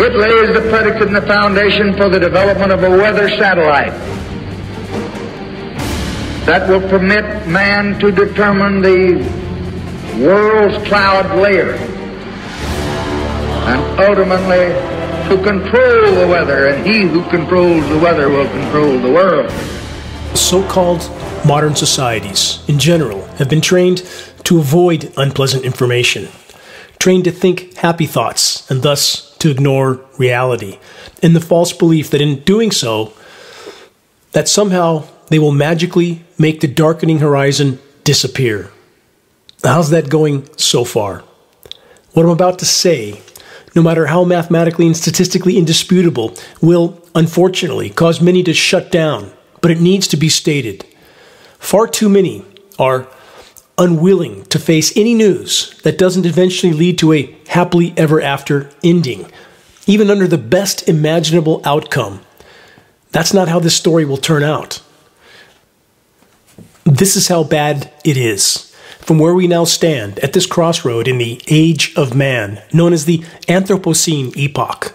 It lays the predicate and the foundation for the development of a weather satellite that will permit man to determine the world's cloud layer and ultimately to control the weather, and he who controls the weather will control the world. So called modern societies, in general, have been trained to avoid unpleasant information, trained to think happy thoughts, and thus to ignore reality, in the false belief that in doing so, that somehow they will magically make the darkening horizon disappear. How's that going so far? What I'm about to say, no matter how mathematically and statistically indisputable, will unfortunately cause many to shut down, but it needs to be stated. Far too many are unwilling to face any news that doesn't eventually lead to a happily ever after ending, even under the best imaginable outcome. That's not how this story will turn out. This is how bad it is. From where we now stand at this crossroad in the age of man, known as the Anthropocene epoch,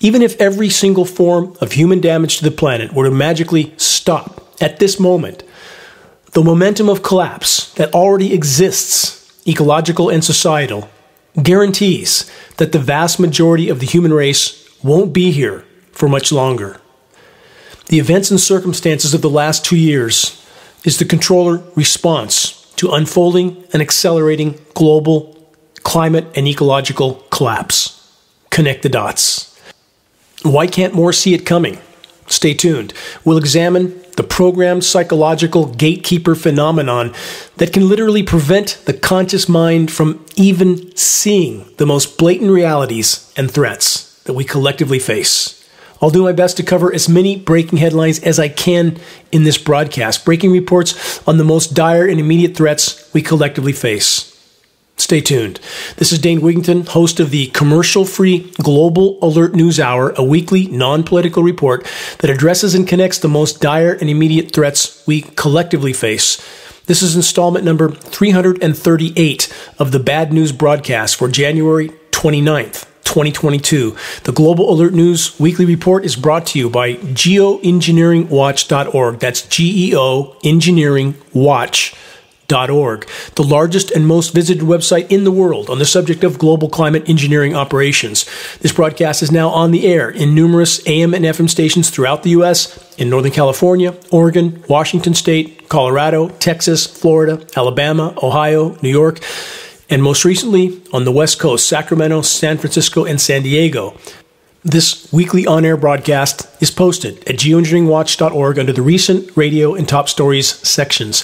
even if every single form of human damage to the planet were to magically stop at this moment, the momentum of collapse that already exists, ecological and societal, guarantees that the vast majority of the human race won't be here for much longer. The events and circumstances of the last two years is the controller response to unfolding and accelerating global climate and ecological collapse. Connect the dots. Why can't more see it coming? Stay tuned. We'll examine the programmed psychological gatekeeper phenomenon that can literally prevent the conscious mind from even seeing the most blatant realities and threats that we collectively face. I'll do my best to cover as many breaking headlines as I can in this broadcast, breaking reports on the most dire and immediate threats we collectively face. Stay tuned. This is Dane Wigington, host of the commercial free Global Alert News Hour, a weekly non political report that addresses and connects the most dire and immediate threats we collectively face. This is installment number 338 of the Bad News broadcast for January 29th. 2022. The Global Alert News weekly report is brought to you by geoengineeringwatch.org. That's G E O Engineering Watch Org, the largest and most visited website in the world on the subject of global climate engineering operations. This broadcast is now on the air in numerous AM and FM stations throughout the U.S., in Northern California, Oregon, Washington State, Colorado, Texas, Florida, Alabama, Ohio, New York, and most recently on the West Coast, Sacramento, San Francisco, and San Diego. This weekly on air broadcast is posted at geoengineeringwatch.org under the recent radio and top stories sections.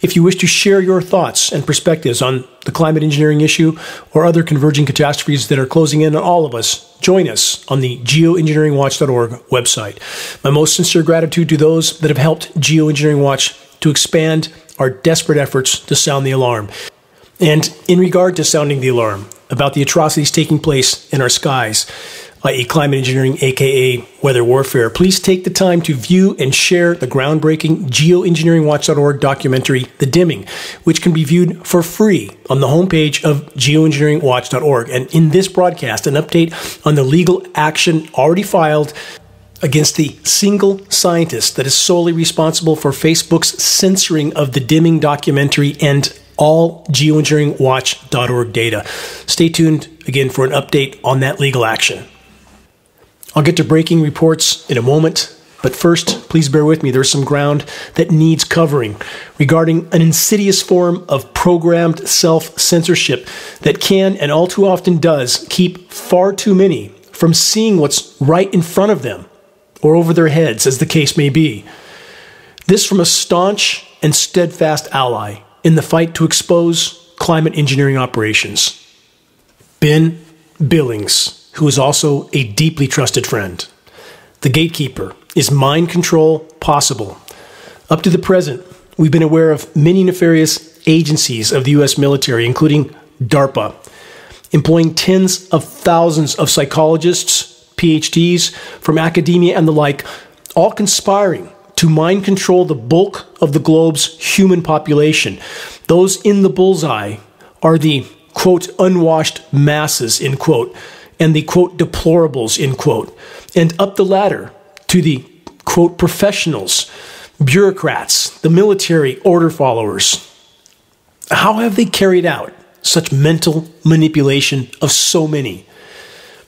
If you wish to share your thoughts and perspectives on the climate engineering issue or other converging catastrophes that are closing in on all of us, join us on the geoengineeringwatch.org website. My most sincere gratitude to those that have helped Geoengineering Watch to expand our desperate efforts to sound the alarm. And in regard to sounding the alarm about the atrocities taking place in our skies, i.e., climate engineering, aka weather warfare, please take the time to view and share the groundbreaking geoengineeringwatch.org documentary, The Dimming, which can be viewed for free on the homepage of geoengineeringwatch.org. And in this broadcast, an update on the legal action already filed against the single scientist that is solely responsible for Facebook's censoring of the dimming documentary and all geoengineeringwatch.org data. Stay tuned again for an update on that legal action. I'll get to breaking reports in a moment, but first, please bear with me. There's some ground that needs covering regarding an insidious form of programmed self censorship that can and all too often does keep far too many from seeing what's right in front of them or over their heads, as the case may be. This from a staunch and steadfast ally in the fight to expose climate engineering operations. Ben Billings who is also a deeply trusted friend. The gatekeeper is mind control possible. Up to the present, we've been aware of many nefarious agencies of the U.S. military, including DARPA, employing tens of thousands of psychologists, PhDs from academia and the like, all conspiring to mind control the bulk of the globe's human population. Those in the bullseye are the quote unwashed masses, end quote, and the quote deplorables, end quote, and up the ladder to the quote professionals, bureaucrats, the military order followers. How have they carried out such mental manipulation of so many?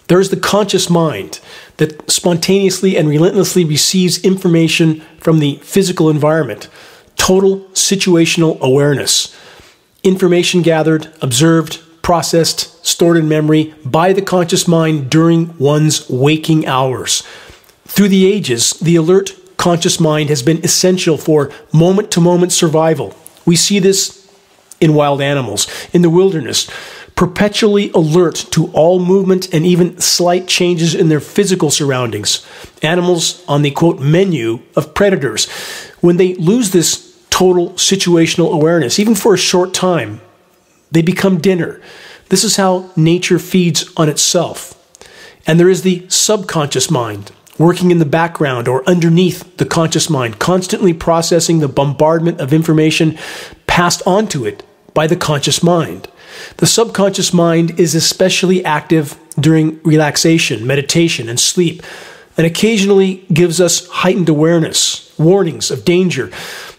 There is the conscious mind that spontaneously and relentlessly receives information from the physical environment, total situational awareness. Information gathered, observed, processed, stored in memory by the conscious mind during one's waking hours. Through the ages, the alert conscious mind has been essential for moment to moment survival. We see this in wild animals, in the wilderness, perpetually alert to all movement and even slight changes in their physical surroundings. Animals on the quote menu of predators. When they lose this total situational awareness, even for a short time, they become dinner. This is how nature feeds on itself. And there is the subconscious mind, working in the background or underneath the conscious mind, constantly processing the bombardment of information passed on to it by the conscious mind. The subconscious mind is especially active during relaxation, meditation, and sleep, and occasionally gives us heightened awareness, warnings of danger,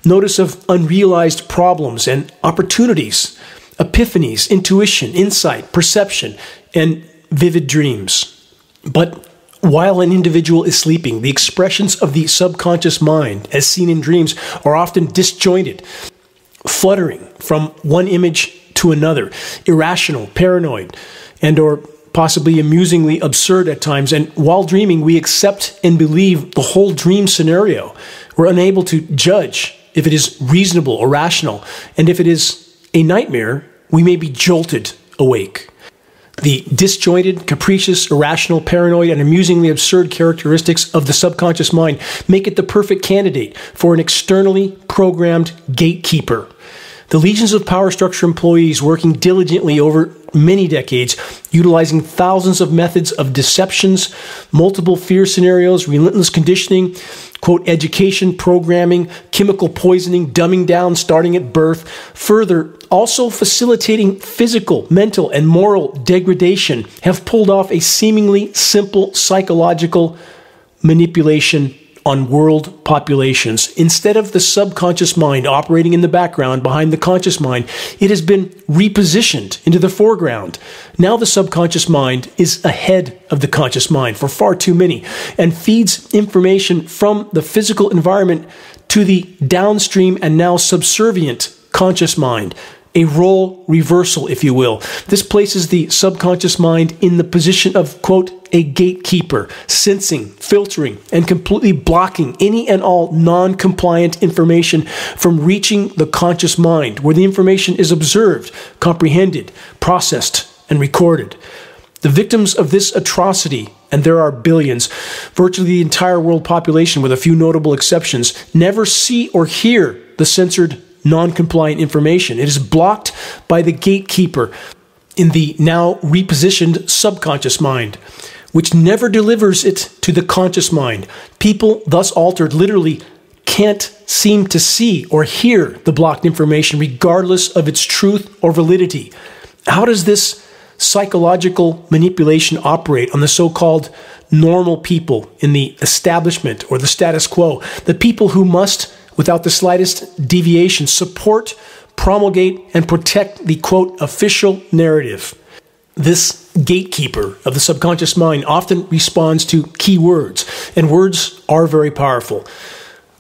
notice of unrealized problems and opportunities, epiphanies, intuition, insight, perception, and vivid dreams. But while an individual is sleeping, the expressions of the subconscious mind, as seen in dreams, are often disjointed, fluttering from one image to another, irrational, paranoid, and or possibly amusingly absurd at times. And while dreaming, we accept and believe the whole dream scenario. We're unable to judge if it is reasonable or rational. And if it is a nightmare, we may be jolted awake. The disjointed, capricious, irrational, paranoid, and amusingly absurd characteristics of the subconscious mind make it the perfect candidate for an externally programmed gatekeeper the legions of power structure employees working diligently over many decades, utilizing thousands of methods of deceptions, multiple fear scenarios, relentless conditioning, quote, education, programming, chemical poisoning, dumbing down starting at birth, further, also facilitating physical, mental, and moral degradation, have pulled off a seemingly simple psychological manipulation on world populations. Instead of the subconscious mind operating in the background behind the conscious mind, it has been repositioned into the foreground. Now the subconscious mind is ahead of the conscious mind for far too many and feeds information from the physical environment to the downstream and now subservient conscious mind a role reversal, if you will. This places the subconscious mind in the position of, quote, a gatekeeper, sensing, filtering, and completely blocking any and all non compliant information from reaching the conscious mind, where the information is observed, comprehended, processed, and recorded. The victims of this atrocity, and there are billions, virtually the entire world population, with a few notable exceptions, never see or hear the censored non compliant information. It is blocked by the gatekeeper in the now repositioned subconscious mind, which never delivers it to the conscious mind. People, thus altered, literally can't seem to see or hear the blocked information, regardless of its truth or validity. How does this psychological manipulation operate on the so called normal people in the establishment or the status quo? The people who must without the slightest deviation, support, promulgate, and protect the quote official narrative. This gatekeeper of the subconscious mind often responds to key words, and words are very powerful.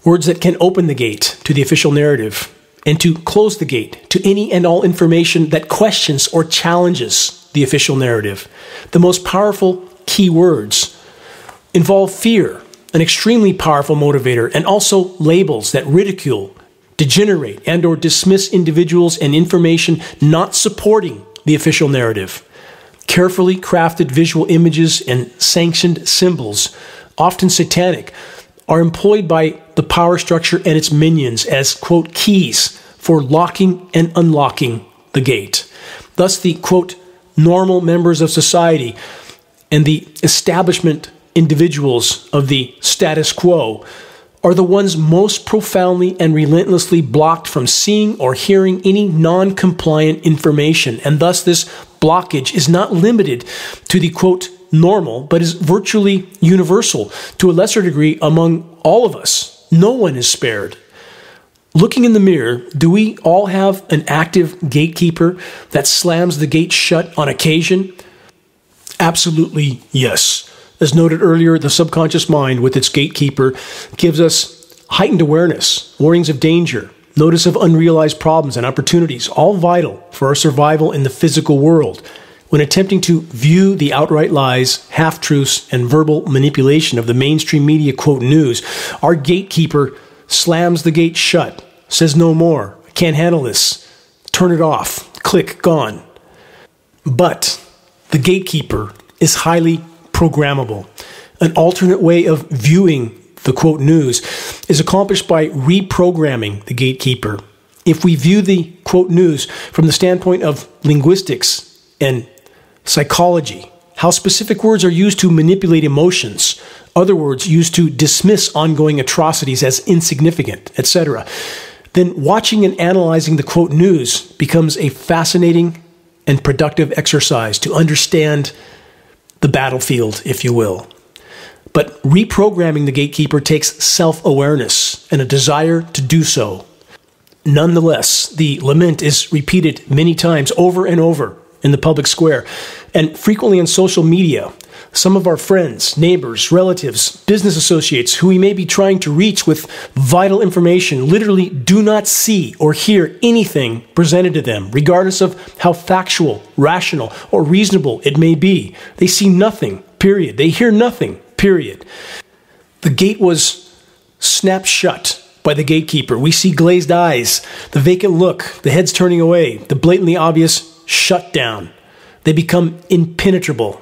Words that can open the gate to the official narrative and to close the gate to any and all information that questions or challenges the official narrative. The most powerful key words involve fear, an extremely powerful motivator, and also labels that ridicule, degenerate, and or dismiss individuals and information not supporting the official narrative. Carefully crafted visual images and sanctioned symbols, often satanic, are employed by the power structure and its minions as, quote, keys for locking and unlocking the gate. Thus, the, quote, normal members of society and the establishment individuals of the status quo are the ones most profoundly and relentlessly blocked from seeing or hearing any non compliant information. And thus, this blockage is not limited to the quote normal, but is virtually universal to a lesser degree among all of us. No one is spared. Looking in the mirror, do we all have an active gatekeeper that slams the gate shut on occasion? Absolutely yes. As noted earlier, the subconscious mind, with its gatekeeper, gives us heightened awareness, warnings of danger, notice of unrealized problems and opportunities, all vital for our survival in the physical world. When attempting to view the outright lies, half truths, and verbal manipulation of the mainstream media quote news, our gatekeeper slams the gate shut, says no more, can't handle this, turn it off, click, gone. But the gatekeeper is highly programmable. An alternate way of viewing the quote news is accomplished by reprogramming the gatekeeper. If we view the quote news from the standpoint of linguistics and psychology, how specific words are used to manipulate emotions, other words used to dismiss ongoing atrocities as insignificant, etc., then watching and analyzing the quote news becomes a fascinating and productive exercise to understand the battlefield, if you will. But reprogramming the gatekeeper takes self awareness and a desire to do so. Nonetheless, the lament is repeated many times over and over in the public square and frequently on social media. Some of our friends, neighbors, relatives, business associates who we may be trying to reach with vital information literally do not see or hear anything presented to them, regardless of how factual, rational, or reasonable it may be. They see nothing, period. They hear nothing, period. The gate was snapped shut by the gatekeeper. We see glazed eyes, the vacant look, the heads turning away, the blatantly obvious shut down. They become impenetrable.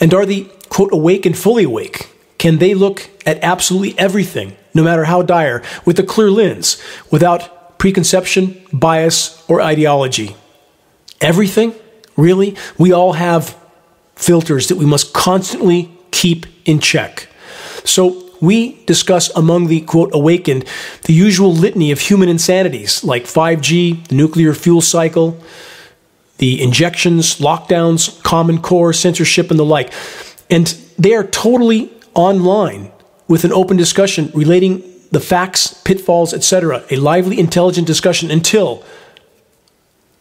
And are the, quote, awake and fully awake? Can they look at absolutely everything, no matter how dire, with a clear lens, without preconception, bias, or ideology? Everything? Really? We all have filters that we must constantly keep in check. So, we discuss among the quote awakened the usual litany of human insanities like 5G, the nuclear fuel cycle, the injections, lockdowns, Common Core, censorship, and the like. And they are totally online with an open discussion relating the facts, pitfalls, etc. A lively, intelligent discussion until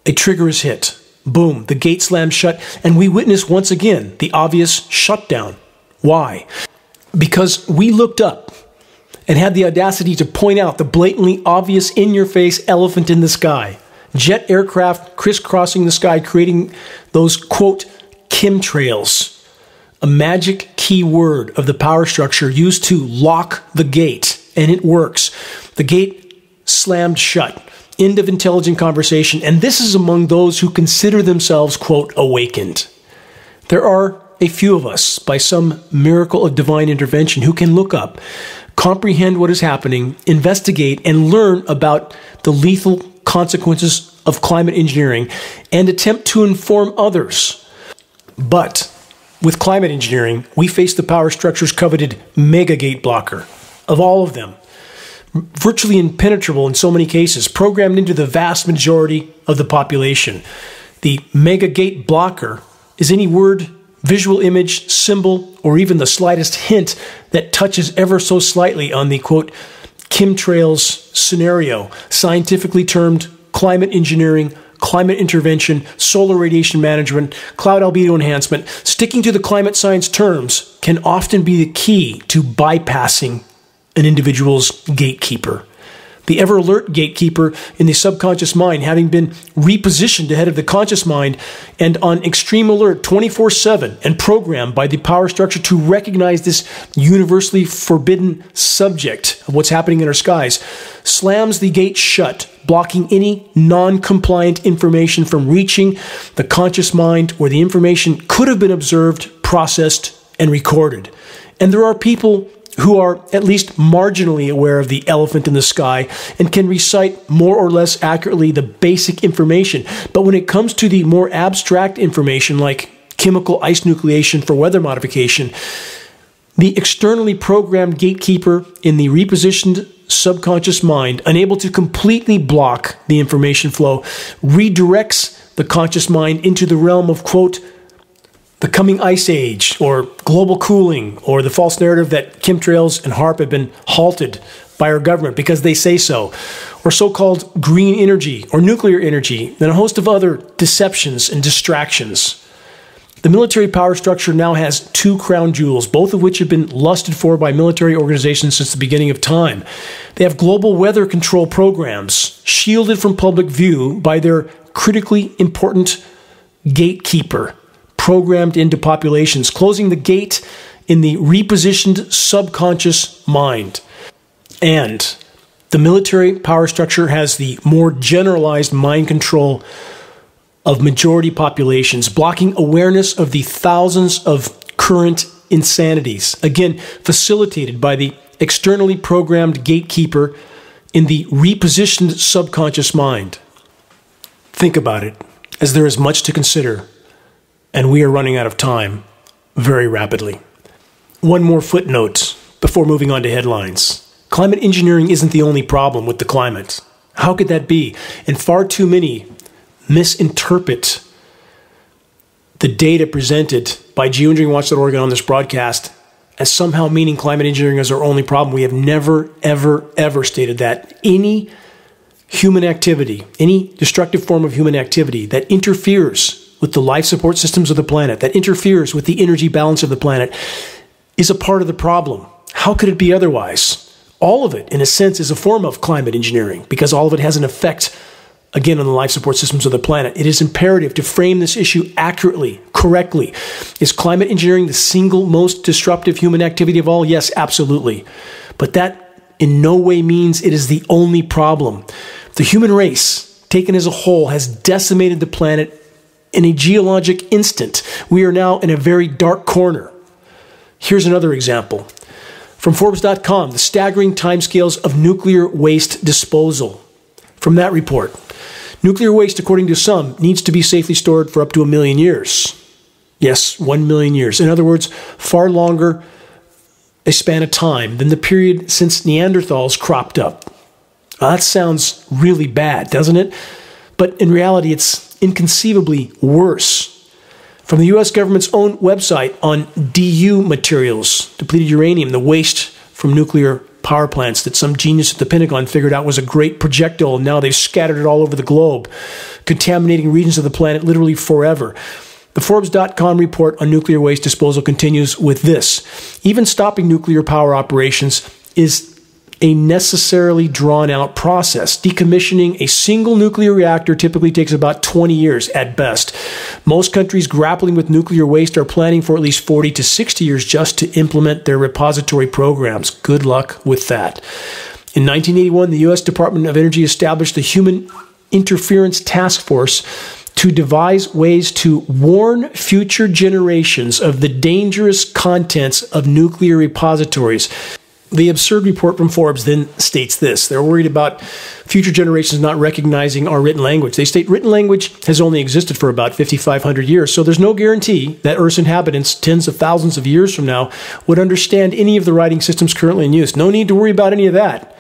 a trigger is hit. Boom, the gate slams shut, and we witness once again the obvious shutdown. Why? Because we looked up and had the audacity to point out the blatantly obvious in your face elephant in the sky jet aircraft crisscrossing the sky, creating those, quote, chemtrails, a magic key word of the power structure used to lock the gate, and it works. The gate slammed shut. End of intelligent conversation, and this is among those who consider themselves, quote, awakened. There are a few of us, by some miracle of divine intervention, who can look up, comprehend what is happening, investigate, and learn about the lethal consequences of climate engineering and attempt to inform others. But with climate engineering, we face the power structure's coveted mega gate blocker of all of them. Virtually impenetrable in so many cases, programmed into the vast majority of the population. The mega gate blocker is any word, visual image, symbol, or even the slightest hint that touches ever so slightly on the quote chemtrails scenario, scientifically termed climate engineering, climate intervention, solar radiation management, cloud albedo enhancement, sticking to the climate science terms can often be the key to bypassing an individual's gatekeeper the ever alert gatekeeper in the subconscious mind, having been repositioned ahead of the conscious mind and on extreme alert 24 7 and programmed by the power structure to recognize this universally forbidden subject of what's happening in our skies, slams the gate shut, blocking any non compliant information from reaching the conscious mind where the information could have been observed, processed, and recorded. And there are people who are at least marginally aware of the elephant in the sky and can recite more or less accurately the basic information. But when it comes to the more abstract information, like chemical ice nucleation for weather modification, the externally programmed gatekeeper in the repositioned subconscious mind, unable to completely block the information flow, redirects the conscious mind into the realm of, quote, the coming ice age or global cooling or the false narrative that chemtrails and HAARP have been halted by our government because they say so, or so called green energy or nuclear energy, and a host of other deceptions and distractions. The military power structure now has two crown jewels, both of which have been lusted for by military organizations since the beginning of time. They have global weather control programs, shielded from public view by their critically important gatekeeper, programmed into populations, closing the gate in the repositioned subconscious mind. And the military power structure has the more generalized mind control of majority populations, blocking awareness of the thousands of current insanities, again, facilitated by the externally programmed gatekeeper in the repositioned subconscious mind. Think about it, as there is much to consider, and we are running out of time very rapidly. One more footnote before moving on to headlines. Climate engineering isn't the only problem with the climate. How could that be? And far too many misinterpret the data presented by geoengineeringwatch.org on this broadcast as somehow meaning climate engineering is our only problem. We have never, ever, ever stated that. Any human activity, any destructive form of human activity that interferes with the life support systems of the planet, that interferes with the energy balance of the planet, is a part of the problem. How could it be otherwise? All of it, in a sense, is a form of climate engineering because all of it has an effect again on the life support systems of the planet. It is imperative to frame this issue accurately, correctly. Is climate engineering the single most disruptive human activity of all? Yes, absolutely. But that in no way means it is the only problem. The human race, taken as a whole, has decimated the planet in a geologic instant. We are now in a very dark corner. Here's another example. From Forbes.com, the staggering timescales of nuclear waste disposal. From that report, Nuclear waste, according to some, needs to be safely stored for up to a million years. Yes, one million years. In other words, far longer a span of time than the period since Neanderthals cropped up. That sounds really bad, doesn't it? But in reality, it's inconceivably worse. From the US government's own website on DU materials, depleted uranium, the waste from nuclear power plants that some genius at the Pentagon figured out was a great projectile, and now they've scattered it all over the globe, contaminating regions of the planet literally forever. The Forbes.com report on nuclear waste disposal continues with this Even stopping nuclear power operations is a necessarily drawn out process. Decommissioning a single nuclear reactor typically takes about 20 years at best. Most countries grappling with nuclear waste are planning for at least 40 to 60 years just to implement their repository programs. Good luck with that. In 1981, the U.S. Department of Energy established the Human Interference Task Force to devise ways to warn future generations of the dangerous contents of nuclear repositories. The absurd report from Forbes then states this they're worried about future generations not recognizing our written language. They state written language has only existed for about 5,500 years, so there's no guarantee that Earth's inhabitants, tens of thousands of years from now, would understand any of the writing systems currently in use. No need to worry about any of that.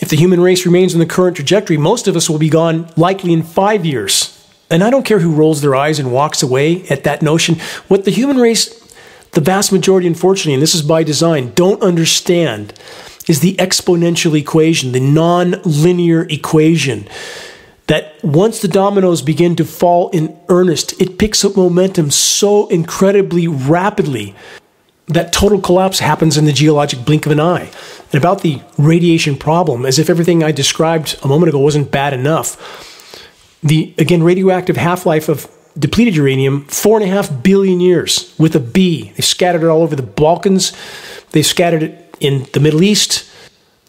If the human race remains in the current trajectory, most of us will be gone likely in five years. And I don't care who rolls their eyes and walks away at that notion. What the human race the vast majority, unfortunately, and this is by design, don't understand is the exponential equation, the non linear equation. That once the dominoes begin to fall in earnest, it picks up momentum so incredibly rapidly that total collapse happens in the geologic blink of an eye. And about the radiation problem, as if everything I described a moment ago wasn't bad enough, the again radioactive half life of depleted uranium four and a half billion years with a B. They scattered it all over the Balkans. They scattered it in the Middle East.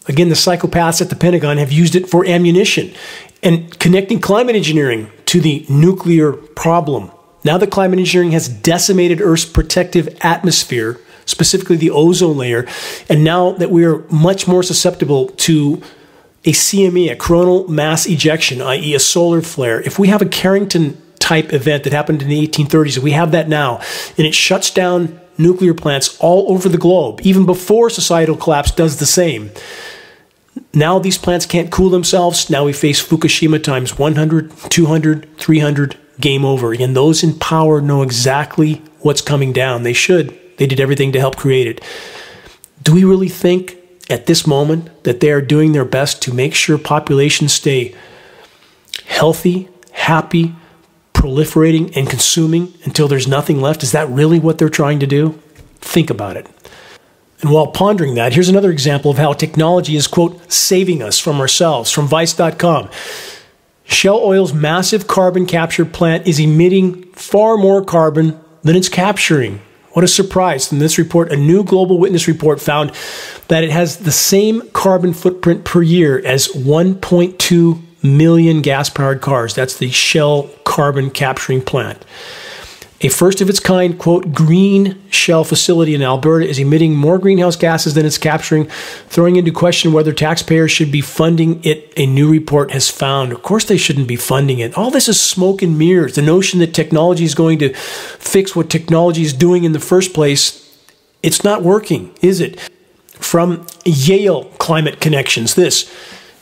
Again, the psychopaths at the Pentagon have used it for ammunition and connecting climate engineering to the nuclear problem. Now that climate engineering has decimated Earth's protective atmosphere, specifically the ozone layer, and now that we are much more susceptible to a CME, a coronal mass ejection, i.e., a solar flare, if we have a Carrington type event that happened in the 1830s. We have that now, and it shuts down nuclear plants all over the globe, even before societal collapse does the same. Now these plants can't cool themselves. Now we face Fukushima times 100, 200, 300, game over. And those in power know exactly what's coming down. They should. They did everything to help create it. Do we really think at this moment that they are doing their best to make sure populations stay healthy, happy, proliferating, and consuming until there's nothing left? Is that really what they're trying to do? Think about it. And while pondering that, here's another example of how technology is, quote, saving us from ourselves from Vice.com. Shell Oil's massive carbon capture plant is emitting far more carbon than it's capturing. What a surprise. In this report, a new Global Witness report found that it has the same carbon footprint per year as 1.2 million gas powered cars. That's the Shell carbon capturing plant. A first of its kind, quote, green shell facility in Alberta is emitting more greenhouse gases than it's capturing, throwing into question whether taxpayers should be funding it, a new report has found. Of course, they shouldn't be funding it. All this is smoke and mirrors. The notion that technology is going to fix what technology is doing in the first place, it's not working, is it? From Yale Climate Connections, this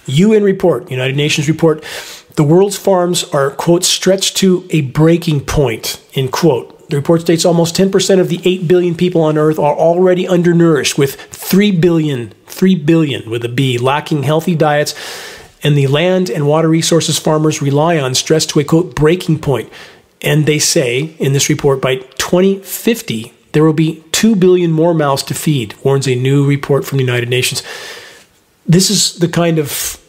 UN report, United Nations report, the world's farms are, quote, stretched to a breaking point, end quote. The report states almost 10% of the 8 billion people on Earth are already undernourished, with 3 billion, 3 billion with a B, lacking healthy diets, and the land and water resources farmers rely on stressed to a, quote, breaking point. And they say in this report by 2050, there will be 2 billion more mouths to feed, warns a new report from the United Nations. This is the kind of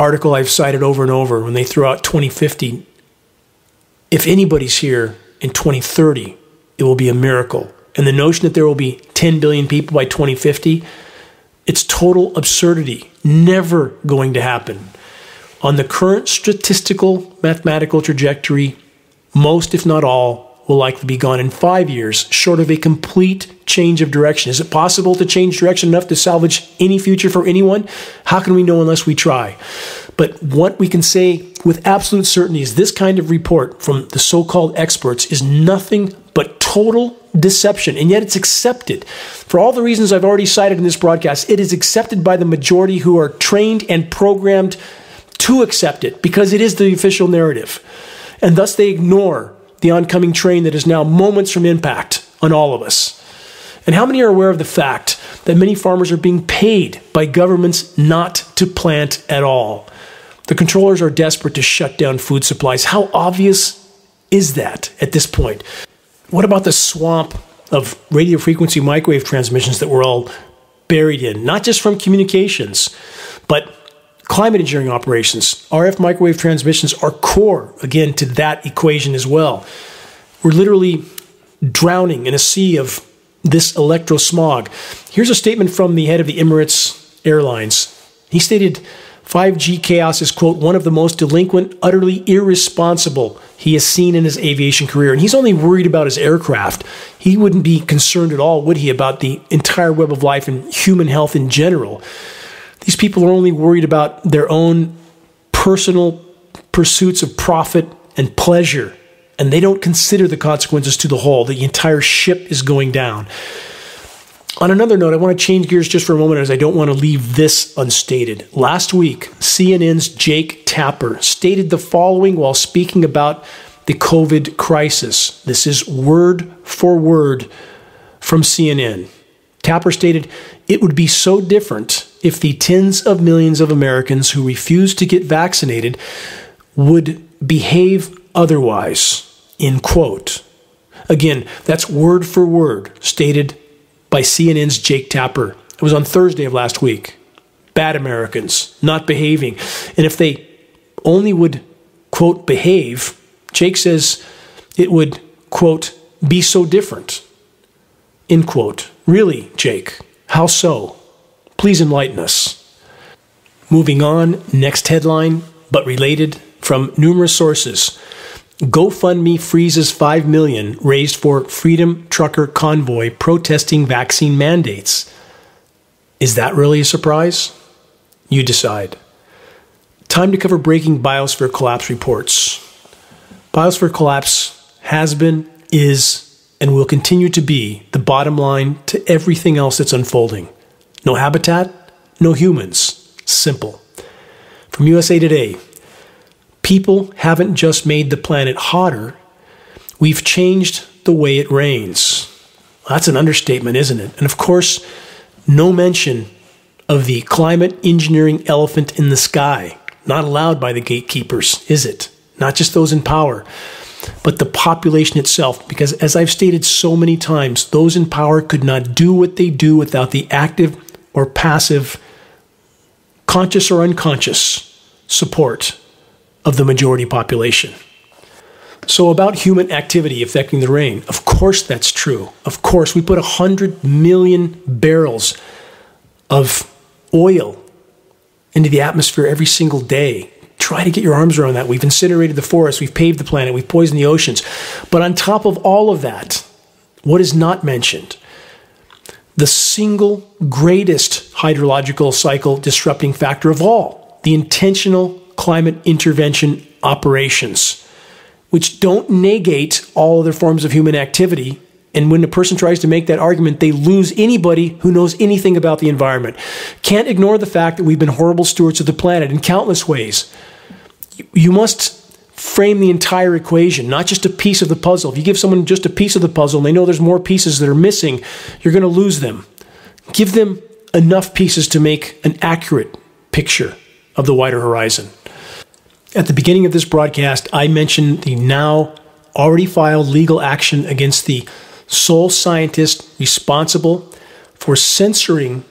article I've cited over and over when they throw out 2050. If anybody's here in 2030, it will be a miracle. And the notion that there will be 10 billion people by 2050, it's total absurdity. Never going to happen. On the current statistical mathematical trajectory, most, if not all, will likely be gone in five years, short of a complete change of direction. Is it possible to change direction enough to salvage any future for anyone? How can we know unless we try? But what we can say with absolute certainty is this kind of report from the so called experts is nothing but total deception, and yet it's accepted. For all the reasons I've already cited in this broadcast, it is accepted by the majority who are trained and programmed to accept it because it is the official narrative. And thus they ignore the oncoming train that is now moments from impact on all of us. And how many are aware of the fact that many farmers are being paid by governments not to plant at all? The controllers are desperate to shut down food supplies. How obvious is that at this point? What about the swamp of radio frequency microwave transmissions that we're all buried in, not just from communications, but Climate engineering operations, RF microwave transmissions are core, again, to that equation as well. We're literally drowning in a sea of this electrosmog. Here's a statement from the head of the Emirates Airlines. He stated 5G chaos is, quote, one of the most delinquent, utterly irresponsible he has seen in his aviation career. And he's only worried about his aircraft. He wouldn't be concerned at all, would he, about the entire web of life and human health in general. These people are only worried about their own personal pursuits of profit and pleasure, and they don't consider the consequences to the whole. The entire ship is going down. On another note, I want to change gears just for a moment as I don't want to leave this unstated. Last week, CNN's Jake Tapper stated the following while speaking about the COVID crisis. This is word for word from CNN. Tapper stated, It would be so different if the tens of millions of Americans who refuse to get vaccinated would behave otherwise. In quote. Again, that's word for word stated by CNN's Jake Tapper. It was on Thursday of last week. Bad Americans, not behaving. And if they only would, quote, behave, Jake says it would, quote, be so different, end quote. Really, Jake, how so? Please enlighten us. Moving on, next headline, but related from numerous sources. GoFundMe freezes 5 million raised for Freedom Trucker Convoy protesting vaccine mandates. Is that really a surprise? You decide. Time to cover breaking biosphere collapse reports. Biosphere collapse has been, is, and will continue to be the bottom line to everything else that's unfolding. No habitat, no humans. Simple. From USA Today People haven't just made the planet hotter, we've changed the way it rains. That's an understatement, isn't it? And of course, no mention of the climate engineering elephant in the sky. Not allowed by the gatekeepers, is it? Not just those in power, but the population itself. Because as I've stated so many times, those in power could not do what they do without the active or passive, conscious or unconscious support of the majority population. So, about human activity affecting the rain, of course that's true. Of course, we put 100 million barrels of oil into the atmosphere every single day. Try to get your arms around that. We've incinerated the forests, we've paved the planet, we've poisoned the oceans. But on top of all of that, what is not mentioned? The single greatest hydrological cycle disrupting factor of all the intentional climate intervention operations, which don't negate all other forms of human activity and when a person tries to make that argument, they lose anybody who knows anything about the environment. Can't ignore the fact that we've been horrible stewards of the planet in countless ways. You must frame the entire equation, not just a piece of the puzzle. If you give someone just a piece of the puzzle and they know there's more pieces that are missing, you're going to lose them. Give them enough pieces to make an accurate picture of the wider horizon. At the beginning of this broadcast, I mentioned the now already filed legal action against the sole scientist responsible for censoring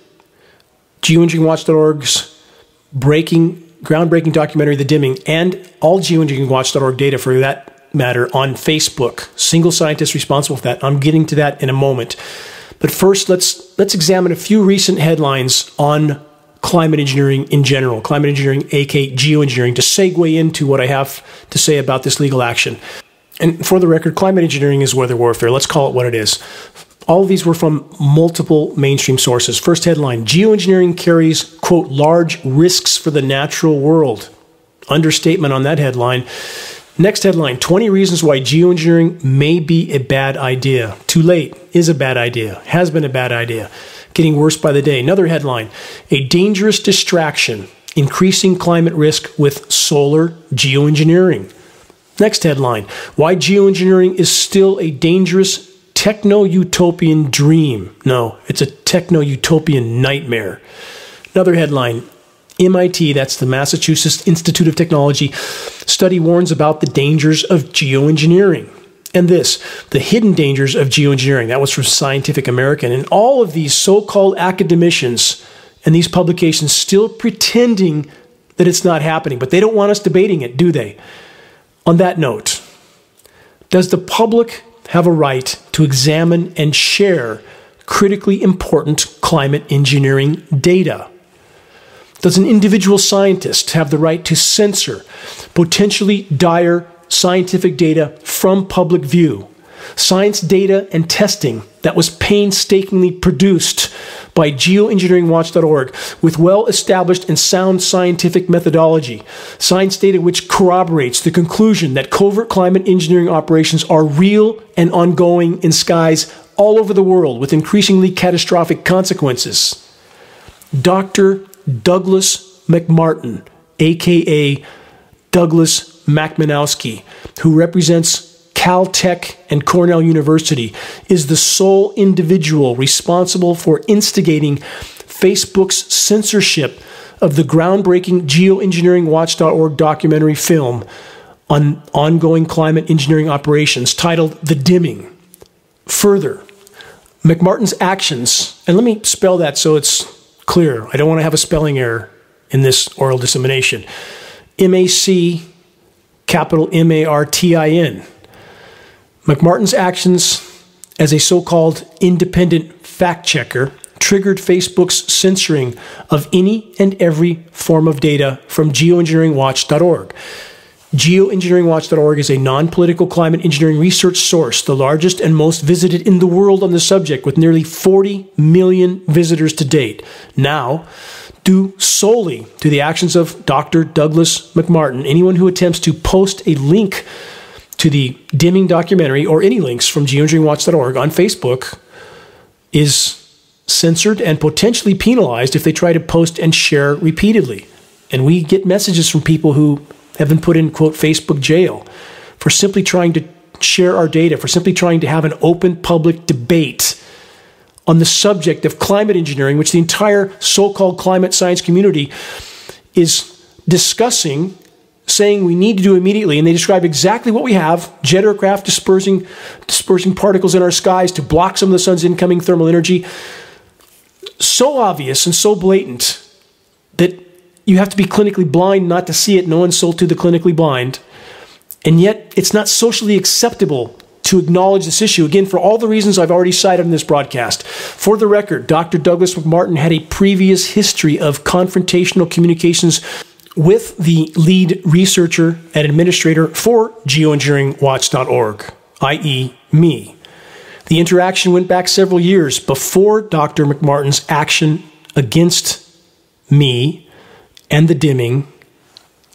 geoengineeringwatch.org's breaking groundbreaking documentary The Dimming and all geoengineeringwatch.org data for that matter on Facebook. Single scientist responsible for that. I'm getting to that in a moment. But first let's let's examine a few recent headlines on climate engineering in general, climate engineering, aka geoengineering, to segue into what I have to say about this legal action. And for the record, climate engineering is weather warfare. Let's call it what it is. All these were from multiple mainstream sources. First headline Geoengineering carries, quote, large risks for the natural world. Understatement on that headline. Next headline 20 reasons why geoengineering may be a bad idea. Too late is a bad idea, has been a bad idea. Getting worse by the day. Another headline A dangerous distraction, increasing climate risk with solar geoengineering. Next headline Why geoengineering is still a dangerous techno utopian dream. No, it's a techno utopian nightmare. Another headline MIT, that's the Massachusetts Institute of Technology, study warns about the dangers of geoengineering. And this, the hidden dangers of geoengineering. That was from Scientific American. And all of these so called academicians and these publications still pretending that it's not happening, but they don't want us debating it, do they? On that note, does the public have a right to examine and share critically important climate engineering data? Does an individual scientist have the right to censor potentially dire scientific data from public view? Science data and testing that was painstakingly produced by geoengineeringwatch.org with well established and sound scientific methodology. Science data which corroborates the conclusion that covert climate engineering operations are real and ongoing in skies all over the world with increasingly catastrophic consequences. Dr. Douglas MacMartin, aka Douglas McManowski, who represents Caltech, and Cornell University, is the sole individual responsible for instigating Facebook's censorship of the groundbreaking geoengineeringwatch.org documentary film on ongoing climate engineering operations titled The Dimming. Further, MacMartin's actions, and let me spell that so it's clear. I don't want to have a spelling error in this oral dissemination. M A C, capital M A R T I N. MacMartin's actions as a so called independent fact checker triggered Facebook's censoring of any and every form of data from geoengineeringwatch.org. Geoengineeringwatch.org is a non political climate engineering research source, the largest and most visited in the world on the subject, with nearly 40 million visitors to date. Now, due solely to the actions of Dr. Douglas McMartin, anyone who attempts to post a link to the dimming documentary or any links from geoengineeringwatch.org on Facebook is censored and potentially penalized if they try to post and share repeatedly. And we get messages from people who have been put in, quote, Facebook jail for simply trying to share our data, for simply trying to have an open public debate on the subject of climate engineering, which the entire so called climate science community is discussing, saying we need to do immediately. And they describe exactly what we have jet aircraft dispersing, dispersing particles in our skies to block some of the sun's incoming thermal energy. So obvious and so blatant that you have to be clinically blind not to see it. No insult to the clinically blind. And yet, it's not socially acceptable to acknowledge this issue, again, for all the reasons I've already cited in this broadcast. For the record, Dr. Douglas MacMartin had a previous history of confrontational communications with the lead researcher and administrator for geoengineeringwatch.org, i.e., me. The interaction went back several years before Dr. MacMartin's action against me and the dimming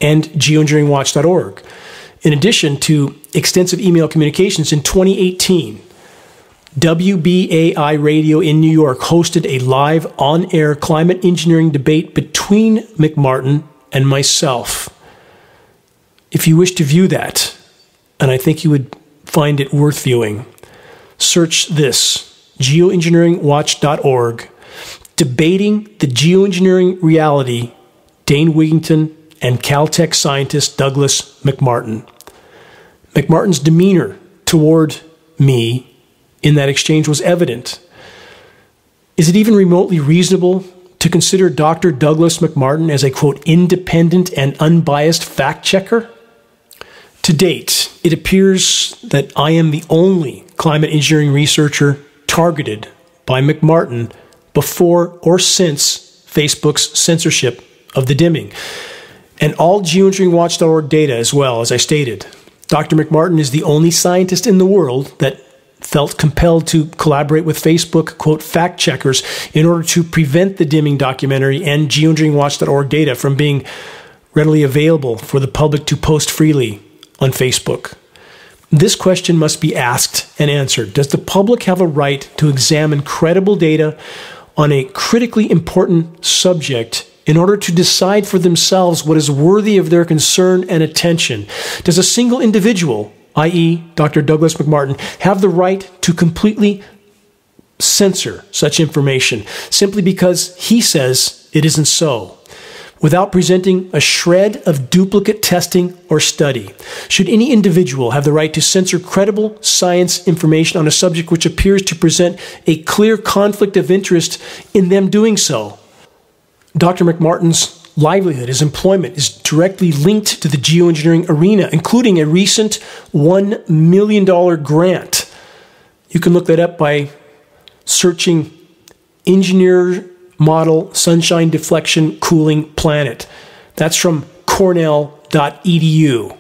and geoengineeringwatch.org. In addition to extensive email communications, in 2018, WBAI Radio in New York hosted a live on air climate engineering debate between MacMartin and myself. If you wish to view that, and I think you would find it worth viewing, search this geoengineeringwatch.org debating the geoengineering reality Dane Wigington and Caltech scientist Douglas MacMartin. MacMartin's demeanor toward me in that exchange was evident. Is it even remotely reasonable to consider Dr. Douglas MacMartin as a quote, independent and unbiased fact checker? To date, it appears that I am the only climate engineering researcher targeted by MacMartin before or since Facebook's censorship of the dimming. And all geoengineeringwatch.org data as well, as I stated. Dr. MacMartin is the only scientist in the world that felt compelled to collaborate with Facebook, quote, fact checkers in order to prevent the dimming documentary and geoengineeringwatch.org data from being readily available for the public to post freely on Facebook. This question must be asked and answered. Does the public have a right to examine credible data on a critically important subject in order to decide for themselves what is worthy of their concern and attention? Does a single individual, i.e., Dr. Douglas MacMartin, have the right to completely censor such information simply because he says it isn't so? Without presenting a shred of duplicate testing or study. Should any individual have the right to censor credible science information on a subject which appears to present a clear conflict of interest in them doing so? Dr. MacMartin's livelihood, his employment, is directly linked to the geoengineering arena, including a recent $1 million grant. You can look that up by searching engineer model sunshine deflection cooling planet. That's from cornell.edu.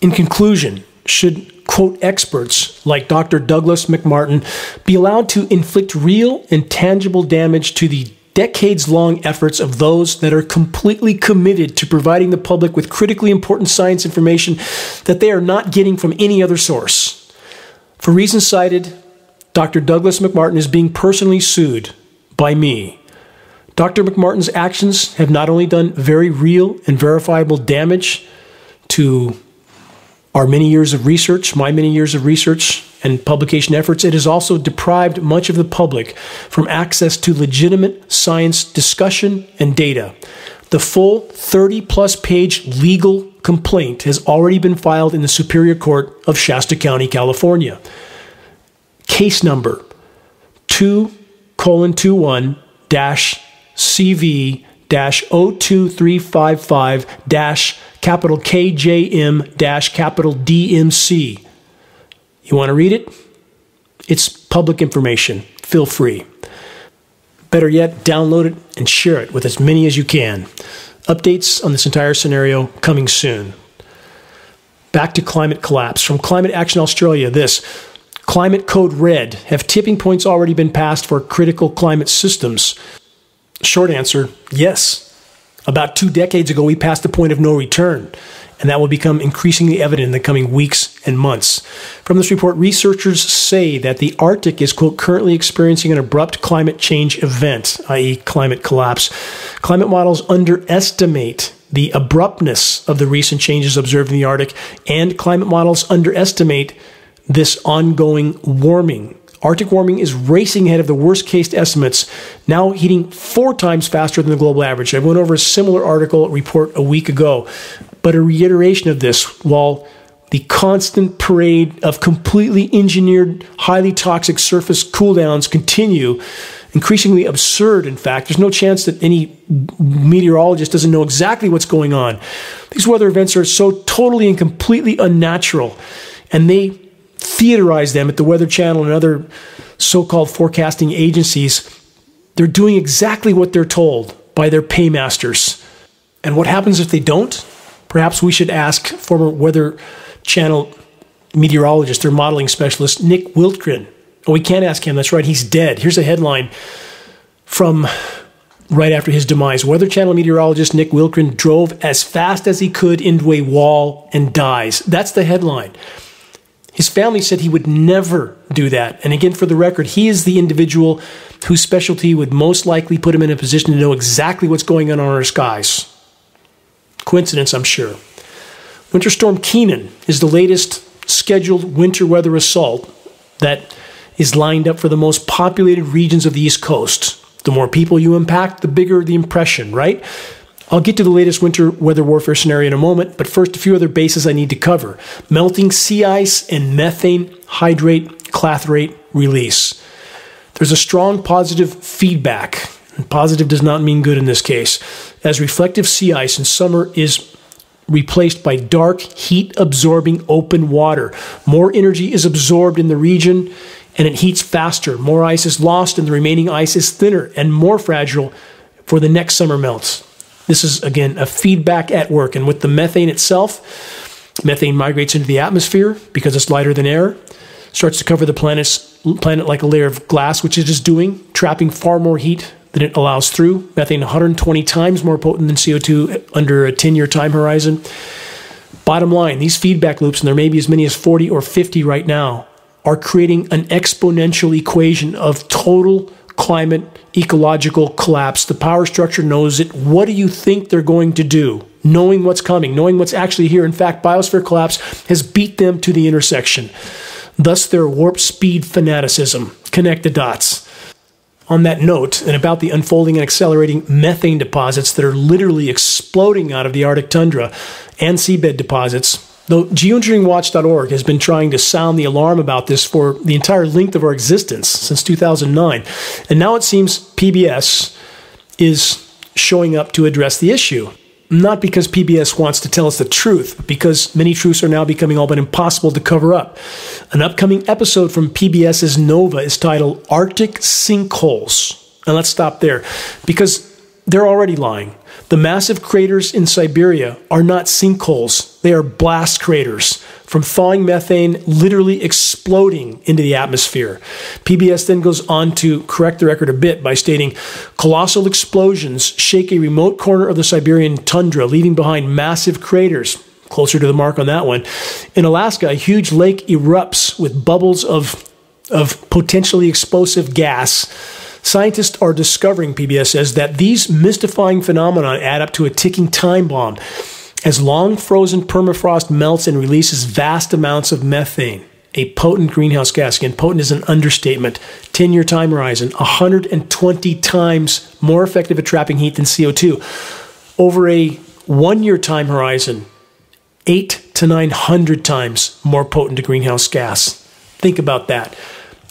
In conclusion, should quote experts like Dr. Douglas MacMartin be allowed to inflict real and tangible damage to the decades long efforts of those that are completely committed to providing the public with critically important science information that they are not getting from any other source. For reasons cited, Dr. Douglas MacMartin is being personally sued by me. Dr. MacMartin's actions have not only done very real and verifiable damage to our many years of research, my many years of research and publication efforts, it has also deprived much of the public from access to legitimate science discussion and data. The full 30 plus page legal complaint has already been filed in the Superior Court of Shasta County, California. Case number 2 colon 21 dash CV dash 02355 dash capital KJM dash capital DMC. You want to read it? It's public information. Feel free. Better yet, download it and share it with as many as you can. Updates on this entire scenario coming soon. Back to climate collapse. From Climate Action Australia, this Climate Code Red. Have tipping points already been passed for critical climate systems? Short answer yes. About two decades ago, we passed the point of no return, and that will become increasingly evident in the coming weeks and months. From this report, researchers say that the Arctic is, quote, currently experiencing an abrupt climate change event, i.e., climate collapse. Climate models underestimate the abruptness of the recent changes observed in the Arctic, and climate models underestimate this ongoing warming. Arctic warming is racing ahead of the worst case estimates, now heating four times faster than the global average. I went over a similar article report a week ago, but a reiteration of this while the constant parade of completely engineered, highly toxic surface cooldowns continue, increasingly absurd, in fact. There's no chance that any meteorologist doesn't know exactly what's going on. These weather events are so totally and completely unnatural, and they theaterize them at the Weather Channel and other so called forecasting agencies. They're doing exactly what they're told by their paymasters. And what happens if they don't? Perhaps we should ask former Weather Channel meteorologist or modeling specialist Nick Wiltgren. Oh, we can't ask him. That's right. He's dead. Here's a headline from right after his demise. Weather Channel meteorologist Nick Wiltgren drove as fast as he could into a wall and dies. That's the headline. His family said he would never do that. And again, for the record, he is the individual whose specialty would most likely put him in a position to know exactly what's going on in our skies. Coincidence, I'm sure. Winter Storm Kenan is the latest scheduled winter weather assault that is lined up for the most populated regions of the East Coast. The more people you impact, the bigger the impression, right? I'll get to the latest winter weather warfare scenario in a moment, but first, a few other bases I need to cover melting sea ice and methane hydrate clathrate release. There's a strong positive feedback, positive does not mean good in this case, as reflective sea ice in summer is replaced by dark, heat absorbing open water. More energy is absorbed in the region and it heats faster. More ice is lost, and the remaining ice is thinner and more fragile for the next summer melts. This is, again, a feedback at work. And with the methane itself, methane migrates into the atmosphere because it's lighter than air, starts to cover the planet's, planet like a layer of glass, which it is doing, trapping far more heat than it allows through. Methane 120 times more potent than CO2 under a 10 year time horizon. Bottom line, these feedback loops, and there may be as many as 40 or 50 right now, are creating an exponential equation of total climate ecological collapse. The power structure knows it. What do you think they're going to do? Knowing what's coming, knowing what's actually here. In fact, biosphere collapse has beat them to the intersection. Thus, their warp speed fanaticism. Connect the dots. On that note, and about the unfolding and accelerating methane deposits that are literally exploding out of the Arctic tundra and seabed deposits, Though geoengineeringwatch.org has been trying to sound the alarm about this for the entire length of our existence since 2009. And now it seems PBS is showing up to address the issue. Not because PBS wants to tell us the truth, but because many truths are now becoming all but impossible to cover up. An upcoming episode from PBS's Nova is titled Arctic Sinkholes. And let's stop there because they're already lying. The massive craters in Siberia are not sinkholes, they are blast craters from thawing methane literally exploding into the atmosphere. PBS then goes on to correct the record a bit by stating colossal explosions shake a remote corner of the Siberian tundra, leaving behind massive craters. Closer to the mark on that one. In Alaska, a huge lake erupts with bubbles of, of potentially explosive gas Scientists are discovering, PBS says, that these mystifying phenomena add up to a ticking time bomb as long frozen permafrost melts and releases vast amounts of methane, a potent greenhouse gas. Again, potent is an understatement. 10 year time horizon, 120 times more effective at trapping heat than CO2. Over a one year time horizon, eight to 900 times more potent to greenhouse gas. Think about that.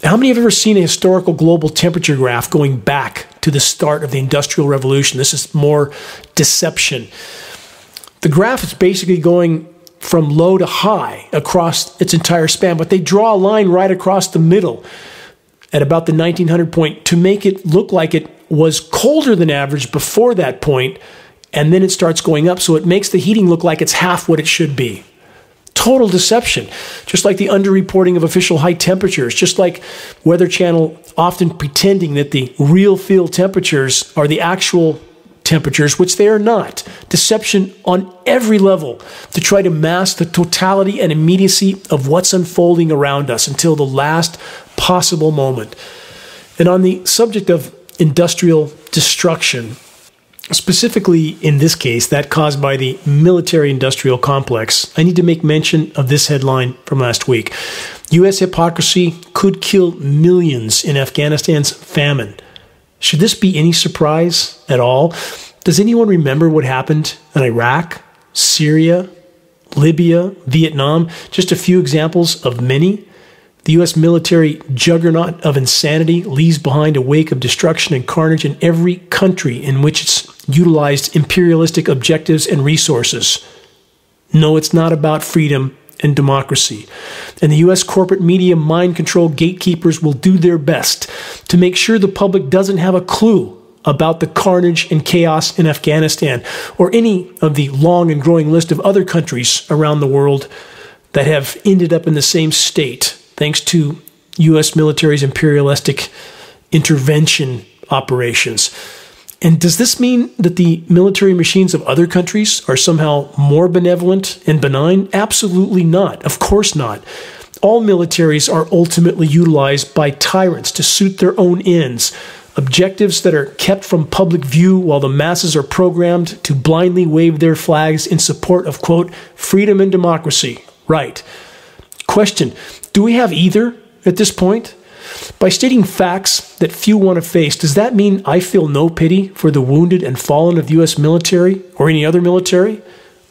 How many have ever seen a historical global temperature graph going back to the start of the Industrial Revolution? This is more deception. The graph is basically going from low to high across its entire span, but they draw a line right across the middle at about the 1900 point to make it look like it was colder than average before that point, and then it starts going up, so it makes the heating look like it's half what it should be total deception. Just like the underreporting of official high temperatures, just like Weather Channel often pretending that the real field temperatures are the actual temperatures, which they are not. Deception on every level to try to mask the totality and immediacy of what's unfolding around us until the last possible moment. And on the subject of industrial destruction, Specifically, in this case, that caused by the military industrial complex, I need to make mention of this headline from last week. U.S. hypocrisy could kill millions in Afghanistan's famine. Should this be any surprise at all? Does anyone remember what happened in Iraq, Syria, Libya, Vietnam? Just a few examples of many. The U.S. military juggernaut of insanity leaves behind a wake of destruction and carnage in every country in which it's utilized imperialistic objectives and resources. No, it's not about freedom and democracy. And the U.S. corporate media mind control gatekeepers will do their best to make sure the public doesn't have a clue about the carnage and chaos in Afghanistan or any of the long and growing list of other countries around the world that have ended up in the same state thanks to U.S. military's imperialistic intervention operations. And does this mean that the military machines of other countries are somehow more benevolent and benign? Absolutely not. Of course not. All militaries are ultimately utilized by tyrants to suit their own ends, objectives that are kept from public view while the masses are programmed to blindly wave their flags in support of, quote, freedom and democracy. Right. Question Do we have either at this point? By stating facts that few want to face, does that mean I feel no pity for the wounded and fallen of the U.S. military or any other military?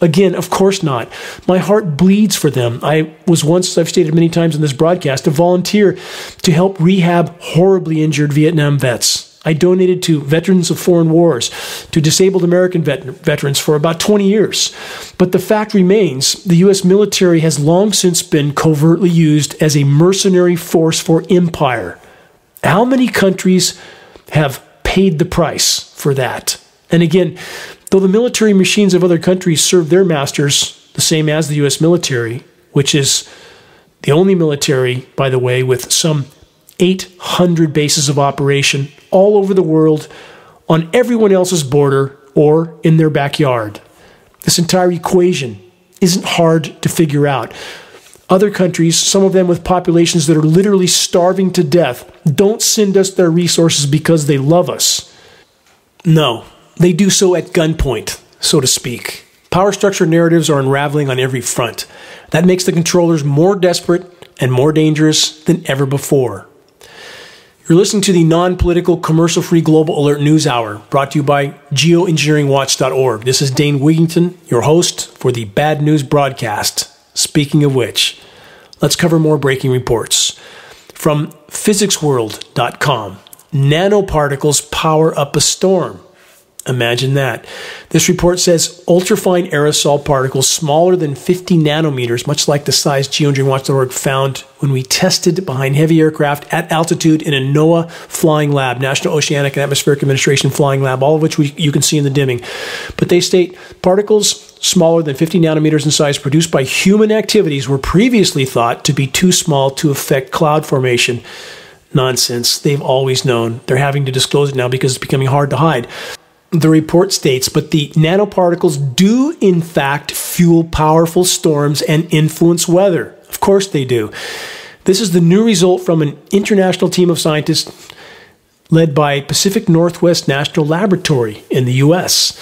Again, of course not. My heart bleeds for them. I was once, I've stated many times in this broadcast, a volunteer to help rehab horribly injured Vietnam vets. I donated to Veterans of Foreign Wars, to disabled American vet- veterans for about 20 years. But the fact remains the U.S. military has long since been covertly used as a mercenary force for empire. How many countries have paid the price for that? And again, though the military machines of other countries serve their masters the same as the U.S. military, which is the only military, by the way, with some 800 bases of operation all over the world on everyone else's border or in their backyard. This entire equation isn't hard to figure out. Other countries, some of them with populations that are literally starving to death, don't send us their resources because they love us. No, they do so at gunpoint, so to speak. Power structure narratives are unraveling on every front. That makes the controllers more desperate and more dangerous than ever before. You're listening to the non political, commercial free Global Alert News Hour brought to you by geoengineeringwatch.org. This is Dane Wigington, your host for the Bad News broadcast. Speaking of which, let's cover more breaking reports. From physicsworld.com Nanoparticles power up a storm. Imagine that. This report says ultrafine aerosol particles smaller than 50 nanometers, much like the size geoengineeringwatch.org found when we tested behind heavy aircraft at altitude in a NOAA flying lab, National Oceanic and Atmospheric Administration flying lab, all of which we, you can see in the dimming. But they state particles smaller than 50 nanometers in size produced by human activities were previously thought to be too small to affect cloud formation. Nonsense. They've always known. They're having to disclose it now because it's becoming hard to hide the report states, but the nanoparticles do in fact fuel powerful storms and influence weather. Of course they do. This is the new result from an international team of scientists led by Pacific Northwest National Laboratory in the US.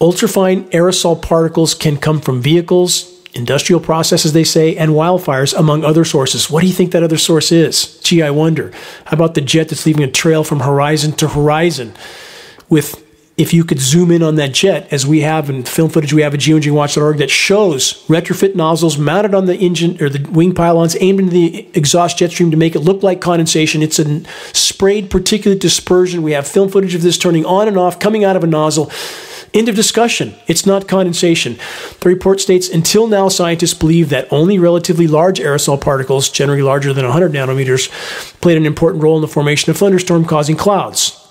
Ultrafine aerosol particles can come from vehicles, industrial processes, they say, and wildfires, among other sources. What do you think that other source is? Gee, I wonder. How about the jet that's leaving a trail from horizon to horizon with if you could zoom in on that jet, as we have in film footage we have at geoengineeringwatch.org that shows retrofit nozzles mounted on the engine or the wing pylons aimed into the exhaust jet stream to make it look like condensation. It's a sprayed particulate dispersion. We have film footage of this turning on and off, coming out of a nozzle. End of discussion. It's not condensation. The report states until now, scientists believe that only relatively large aerosol particles, generally larger than 100 nanometers, played an important role in the formation of thunderstorm causing clouds.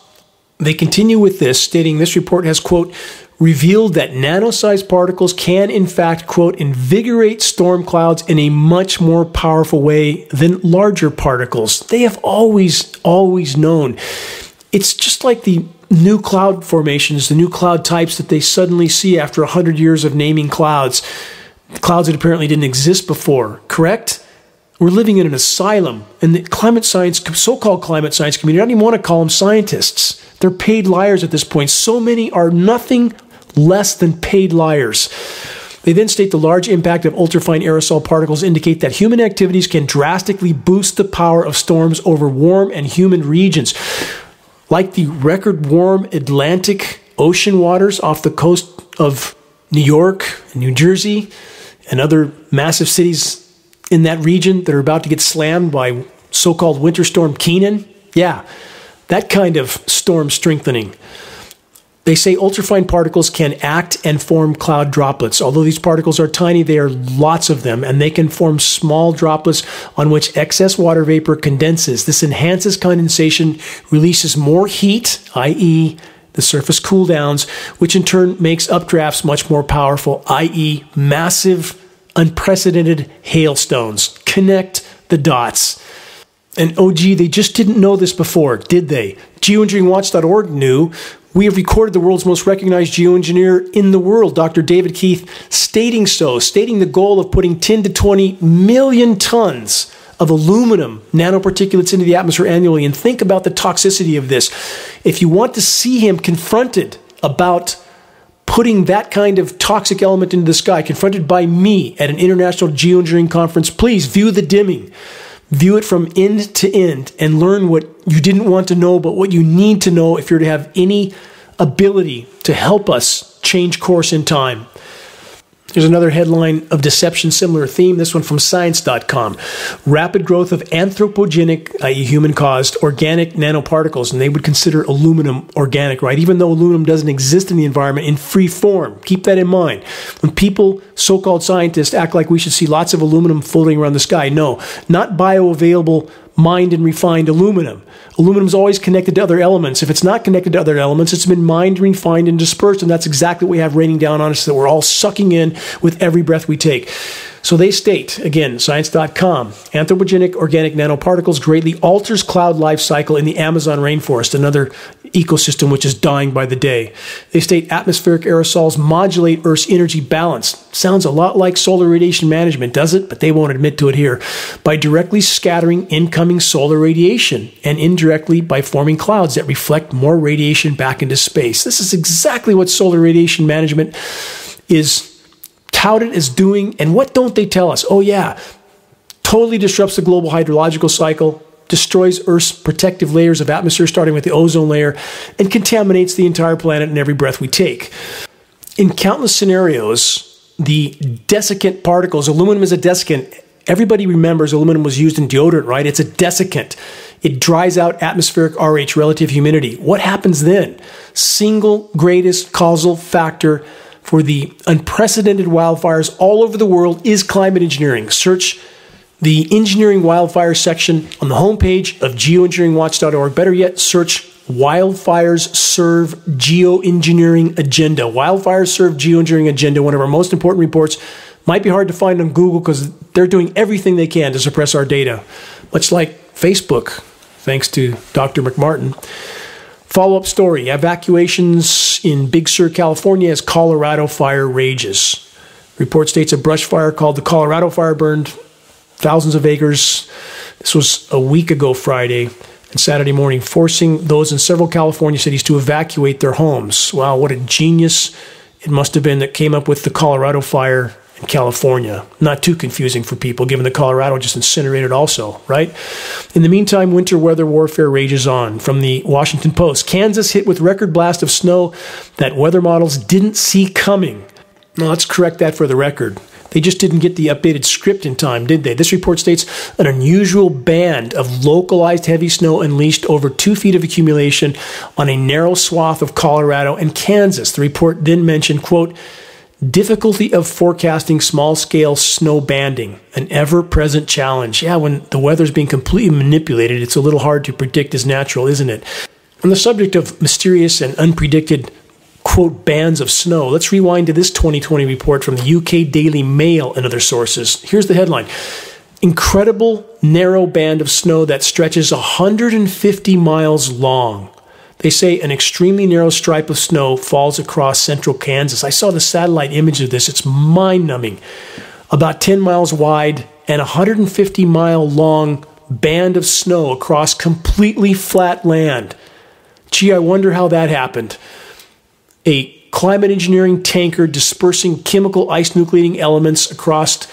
They continue with this, stating this report has, quote, revealed that nano-sized particles can, in fact, quote, invigorate storm clouds in a much more powerful way than larger particles. They have always, always known. It's just like the new cloud formations, the new cloud types that they suddenly see after 100 years of naming clouds, clouds that apparently didn't exist before, correct? We're living in an asylum, and the climate science, so called climate science community, I don't even want to call them scientists They're paid liars at this point. So many are nothing less than paid liars. They then state the large impact of ultrafine aerosol particles indicate that human activities can drastically boost the power of storms over warm and humid regions. Like the record warm Atlantic Ocean waters off the coast of New York New Jersey and other massive cities in that region that are about to get slammed by so called Winter Storm Kenan. Yeah, that kind of storm strengthening. They say ultrafine particles can act and form cloud droplets. Although these particles are tiny, there are lots of them, and they can form small droplets on which excess water vapor condenses. This enhances condensation, releases more heat, i.e., the surface cool downs, which in turn makes updrafts much more powerful, i.e., massive, unprecedented hailstones. Connect the dots. And oh, gee, they just didn't know this before, did they? Geoengineeringwatch.org knew. We have recorded the world's most recognized geoengineer in the world, Dr. David Keith, stating so, stating the goal of putting 10 to 20 million tons of aluminum nanoparticulates into the atmosphere annually. And think about the toxicity of this. If you want to see him confronted about putting that kind of toxic element into the sky, confronted by me at an international geoengineering conference, please view the dimming. View it from end to end and learn what you didn't want to know, but what you need to know if you're to have any ability to help us change course in time. Here's another headline of deception, similar theme, this one from science.com. Rapid growth of anthropogenic, i.e., human caused, organic nanoparticles, and they would consider aluminum organic, right? Even though aluminum doesn't exist in the environment in free form. Keep that in mind. When people, so called scientists, act like we should see lots of aluminum floating around the sky, no, not bioavailable mined and refined aluminum. Aluminum is always connected to other elements. If it's not connected to other elements, it's been mined, refined, and dispersed, and that's exactly what we have raining down on us that we're all sucking in with every breath we take. So they state, again, science.com, anthropogenic organic nanoparticles greatly alters cloud life cycle in the Amazon rainforest, another ecosystem which is dying by the day. They state atmospheric aerosols modulate Earth's energy balance. Sounds a lot like solar radiation management, does it? But they won't admit to it here. By directly scattering incoming solar radiation and indirectly by forming clouds that reflect more radiation back into space. This is exactly what solar radiation management is touted as doing, and what don't they tell us? Oh, yeah, totally disrupts the global hydrological cycle, destroys Earth's protective layers of atmosphere, starting with the ozone layer, and contaminates the entire planet and every breath we take. In countless scenarios, the desiccant particles, aluminum is a desiccant. Everybody remembers aluminum was used in deodorant, right? It's a desiccant. It dries out atmospheric RH, relative humidity. What happens then? Single greatest causal factor for the unprecedented wildfires all over the world is climate engineering. Search the engineering wildfire section on the homepage of geoengineeringwatch.org. Better yet, search Wildfires Serve Geoengineering Agenda. Wildfires Serve Geoengineering Agenda, one of our most important reports. Might be hard to find on Google because they're doing everything they can to suppress our data, much like Facebook, thanks to Dr. MacMartin. Follow up story evacuations in Big Sur, California as Colorado fire rages. Report states a brush fire called the Colorado Fire burned thousands of acres. This was a week ago Friday and Saturday morning, forcing those in several California cities to evacuate their homes. Wow, what a genius it must have been that came up with the Colorado fire in California. Not too confusing for people, given that Colorado just incinerated also, right? In the meantime, winter weather warfare rages on. From the Washington Post, Kansas hit with record blast of snow that weather models didn't see coming. Now, let's correct that for the record. They just didn't get the updated script in time, did they? This report states an unusual band of localized heavy snow unleashed over two feet of accumulation on a narrow swath of Colorado and Kansas. The report then mentioned, quote, Difficulty of forecasting small scale snow banding, an ever present challenge. Yeah, when the weather's being completely manipulated, it's a little hard to predict as natural, isn't it? On the subject of mysterious and unpredicted, quote, bands of snow, let's rewind to this 2020 report from the UK Daily Mail and other sources. Here's the headline Incredible narrow band of snow that stretches 150 miles long. They say an extremely narrow stripe of snow falls across central Kansas. I saw the satellite image of this. It's mind numbing. About 10 miles wide and 150 mile long band of snow across completely flat land. Gee, I wonder how that happened. A climate engineering tanker dispersing chemical ice nucleating elements across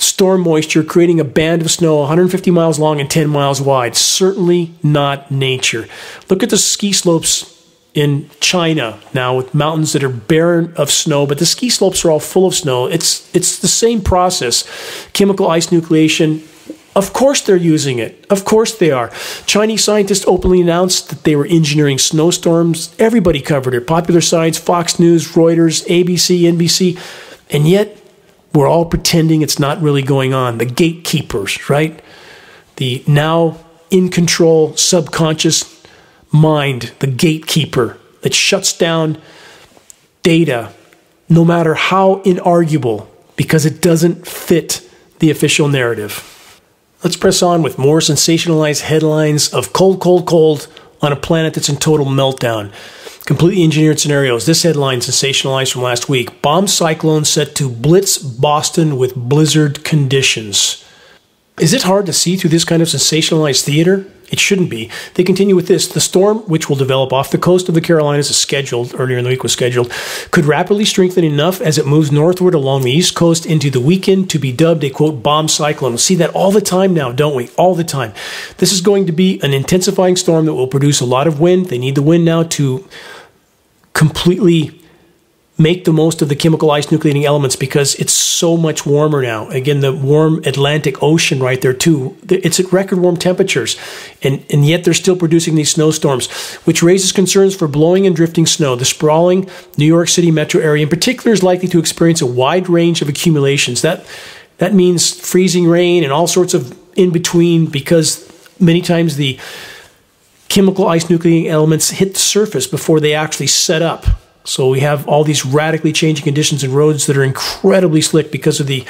storm moisture, creating a band of snow 150 miles long and 10 miles wide. Certainly not nature. Look at the ski slopes in China now with mountains that are barren of snow, but the ski slopes are all full of snow. It's it's the same process. Chemical ice nucleation. Of course they're using it. Of course they are. Chinese scientists openly announced that they were engineering snowstorms. Everybody covered it. Popular Science, Fox News, Reuters, ABC, NBC. And yet we're all pretending it's not really going on. The gatekeepers, right? The now in control subconscious mind, the gatekeeper that shuts down data, no matter how inarguable, because it doesn't fit the official narrative. Let's press on with more sensationalized headlines of cold, cold, cold on a planet that's in total meltdown. Completely engineered scenarios. This headline sensationalized from last week. Bomb cyclone set to blitz Boston with blizzard conditions. Is it hard to see through this kind of sensationalized theater? It shouldn't be. They continue with this. The storm, which will develop off the coast of the Carolinas is scheduled, earlier in the week was scheduled, could rapidly strengthen enough as it moves northward along the east coast into the weekend to be dubbed a quote bomb cyclone. We see that all the time now, don't we? All the time. This is going to be an intensifying storm that will produce a lot of wind. They need the wind now to completely make the most of the chemical ice nucleating elements because it's so much warmer now. Again, the warm Atlantic Ocean right there too. It's at record warm temperatures, and and yet they're still producing these snowstorms, which raises concerns for blowing and drifting snow. The sprawling New York City metro area, in particular, is likely to experience a wide range of accumulations. That that means freezing rain and all sorts of in between because many times the chemical ice nucleating elements hit the surface before they actually set up so we have all these radically changing conditions in roads that are incredibly slick because of the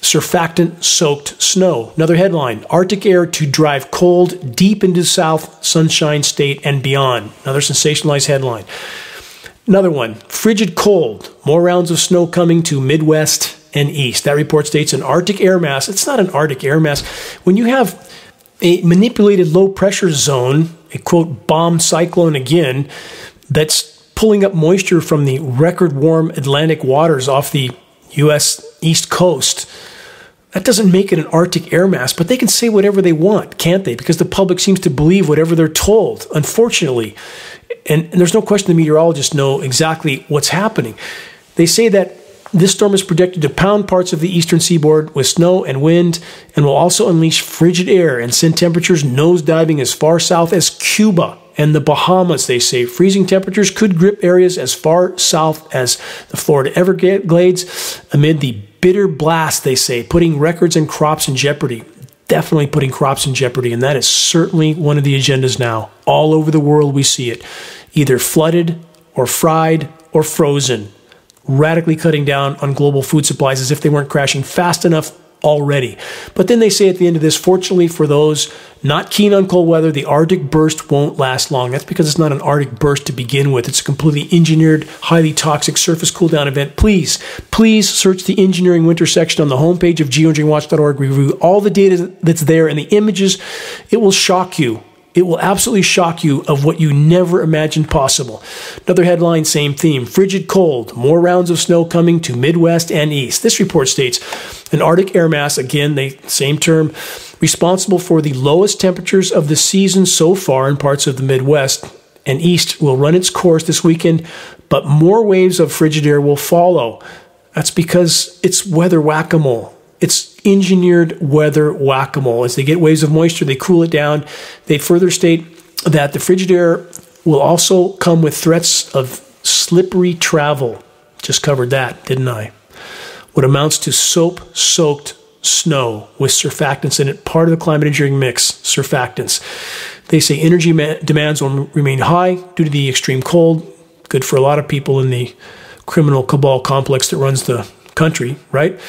surfactant soaked snow. Another headline Arctic air to drive cold deep into South Sunshine State and beyond. Another sensationalized headline. Another one frigid cold, more rounds of snow coming to Midwest and East. That report states an Arctic air mass. It's not an Arctic air mass. When you have a manipulated low pressure zone, a quote bomb cyclone again, that's pulling up moisture from the record warm Atlantic waters off the U.S. East Coast. That doesn't make it an Arctic air mass, but they can say whatever they want, can't they? Because the public seems to believe whatever they're told, unfortunately. And, and there's no question the meteorologists know exactly what's happening. They say that this storm is projected to pound parts of the eastern seaboard with snow and wind and will also unleash frigid air and send temperatures nosediving as far south as Cuba and the Bahamas, they say. Freezing temperatures could grip areas as far south as the Florida Everglades amid the bitter blast, they say, putting records and crops in jeopardy. Definitely putting crops in jeopardy, and that is certainly one of the agendas now. All over the world, we see it either flooded or fried or frozen, radically cutting down on global food supplies as if they weren't crashing fast enough already. But then they say at the end of this, fortunately for those not keen on cold weather, the Arctic burst won't last long. That's because it's not an Arctic burst to begin with. It's a completely engineered, highly toxic surface cool down event. Please, please search the engineering winter section on the homepage of geoengineeringwatch.org. Review all the data that's there and the images. It will shock you it will absolutely shock you of what you never imagined possible. Another headline, same theme frigid cold, more rounds of snow coming to Midwest and East. This report states an Arctic air mass, again, the same term, responsible for the lowest temperatures of the season so far in parts of the Midwest and East, will run its course this weekend, but more waves of frigid air will follow. That's because it's weather whack a mole. It's engineered weather whack a mole. As they get waves of moisture, they cool it down. They further state that the frigid air will also come with threats of slippery travel. Just covered that, didn't I? What amounts to soap soaked snow with surfactants in it, part of the climate engineering mix, surfactants. They say energy demands will remain high due to the extreme cold. Good for a lot of people in the criminal cabal complex that runs the country, right?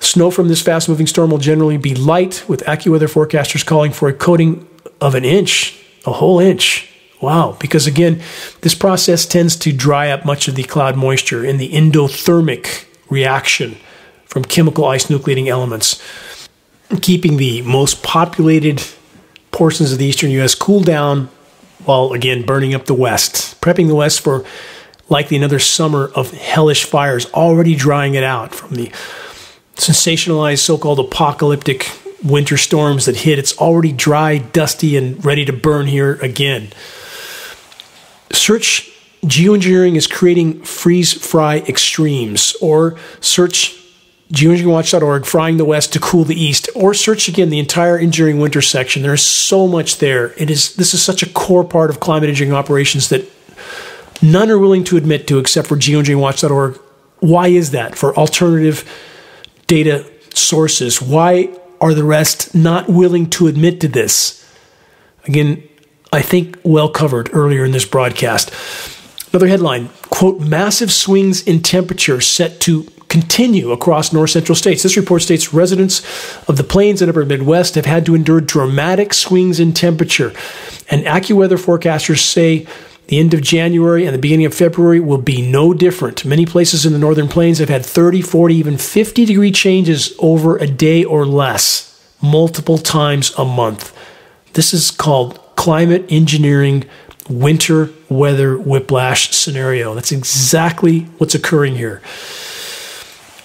Snow from this fast moving storm will generally be light, with AccuWeather forecasters calling for a coating of an inch, a whole inch. Wow, because again, this process tends to dry up much of the cloud moisture in the endothermic reaction from chemical ice nucleating elements, keeping the most populated portions of the eastern U.S. cool down while again burning up the West, prepping the West for likely another summer of hellish fires, already drying it out from the sensationalized so called apocalyptic winter storms that hit. It's already dry, dusty, and ready to burn here again. Search geoengineering is creating freeze fry extremes, or search geoengineeringwatch.org, frying the west to cool the east, or search again the entire engineering winter section. There's so much there. It is this is such a core part of climate engineering operations that none are willing to admit to except for geoengineeringwatch.org. Why is that? For alternative data sources. Why are the rest not willing to admit to this? Again, I think well covered earlier in this broadcast. Another headline quote, massive swings in temperature set to continue across north central states. This report states residents of the plains and upper Midwest have had to endure dramatic swings in temperature. And AccuWeather forecasters say the end of January and the beginning of February will be no different. Many places in the northern plains have had 30, 40, even 50 degree changes over a day or less, multiple times a month. This is called climate engineering winter weather whiplash scenario. That's exactly what's occurring here.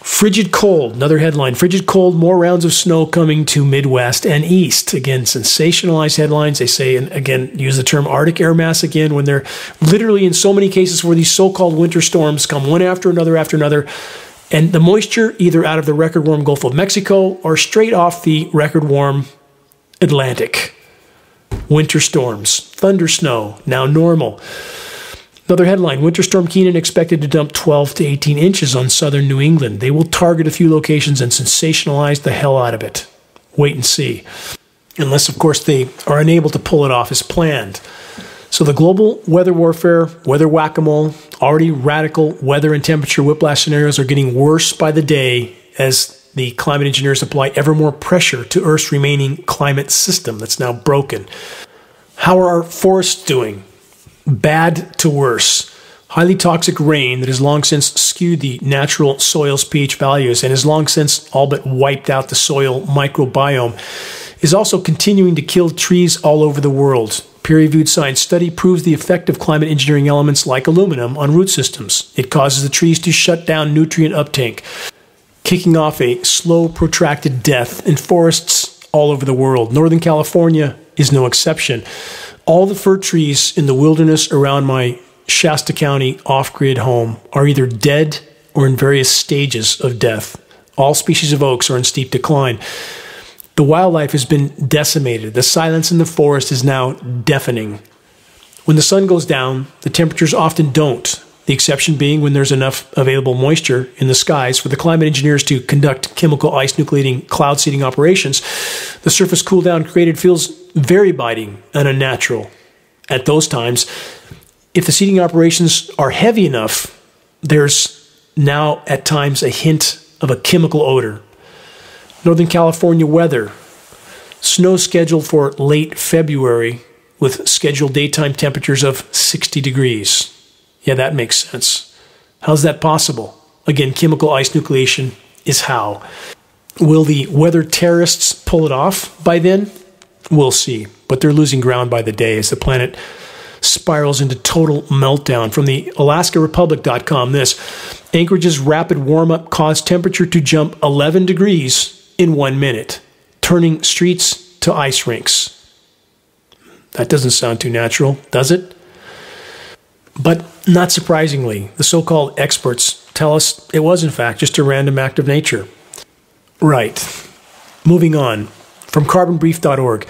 Frigid cold, another headline. Frigid cold, more rounds of snow coming to Midwest and East. Again, sensationalized headlines. They say, and again, use the term Arctic air mass again when they're literally in so many cases where these so called winter storms come one after another after another. And the moisture either out of the record warm Gulf of Mexico or straight off the record warm Atlantic. Winter storms, thunder snow, now normal. Another headline Winter Storm Kenan expected to dump 12 to 18 inches on southern New England. They will target a few locations and sensationalize the hell out of it. Wait and see. Unless, of course, they are unable to pull it off as planned. So, the global weather warfare, weather whack a mole, already radical weather and temperature whiplash scenarios are getting worse by the day as the climate engineers apply ever more pressure to Earth's remaining climate system that's now broken. How are our forests doing? Bad to worse. Highly toxic rain that has long since skewed the natural soil's pH values and has long since all but wiped out the soil microbiome is also continuing to kill trees all over the world. Peer reviewed science study proves the effect of climate engineering elements like aluminum on root systems. It causes the trees to shut down nutrient uptake, kicking off a slow, protracted death in forests all over the world. Northern California is no exception. All the fir trees in the wilderness around my Shasta County off grid home are either dead or in various stages of death. All species of oaks are in steep decline. The wildlife has been decimated. The silence in the forest is now deafening. When the sun goes down, the temperatures often don't the exception being when there's enough available moisture in the skies for the climate engineers to conduct chemical ice nucleating cloud seeding operations. The surface cool down created feels very biting and unnatural. At those times, if the seeding operations are heavy enough, there's now at times a hint of a chemical odor. Northern California weather. Snow scheduled for late February with scheduled daytime temperatures of 60 degrees. Yeah, that makes sense. How's that possible? Again, chemical ice nucleation is how. Will the weather terrorists pull it off by then? We'll see. But they're losing ground by the day as the planet spirals into total meltdown. From the AlaskaRepublic.com, this Anchorage's rapid warm up caused temperature to jump 11 degrees in one minute, turning streets to ice rinks. That doesn't sound too natural, does it? But not surprisingly, the so called experts tell us it was, in fact, just a random act of nature. Right. Moving on. From carbonbrief.org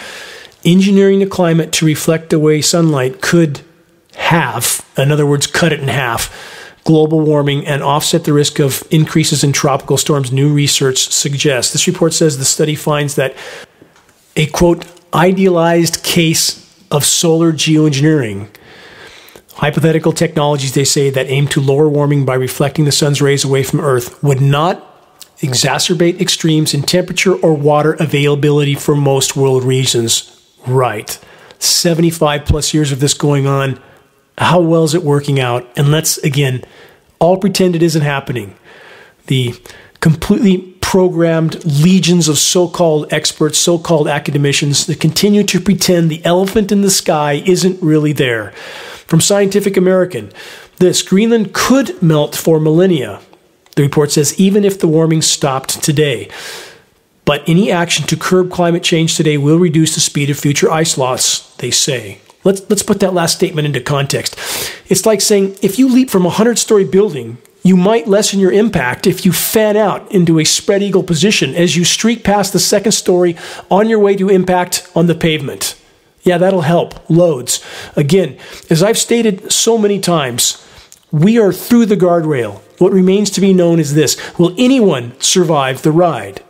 engineering the climate to reflect away sunlight could have, in other words, cut it in half, global warming and offset the risk of increases in tropical storms, new research suggests. This report says the study finds that a quote, idealized case of solar geoengineering Hypothetical technologies, they say, that aim to lower warming by reflecting the sun's rays away from Earth would not exacerbate extremes in temperature or water availability for most world regions. Right. 75 plus years of this going on. How well is it working out? And let's, again, all pretend it isn't happening. The completely programmed legions of so called experts, so called academicians that continue to pretend the elephant in the sky isn't really there. From Scientific American, this Greenland could melt for millennia. The report says even if the warming stopped today. But any action to curb climate change today will reduce the speed of future ice loss, they say. Let's, let's put that last statement into context. It's like saying if you leap from a 100 story building, you might lessen your impact if you fan out into a spread eagle position as you streak past the second story on your way to impact on the pavement. Yeah, that'll help loads. Again, as I've stated so many times, we are through the guardrail. What remains to be known is this Will anyone survive the ride?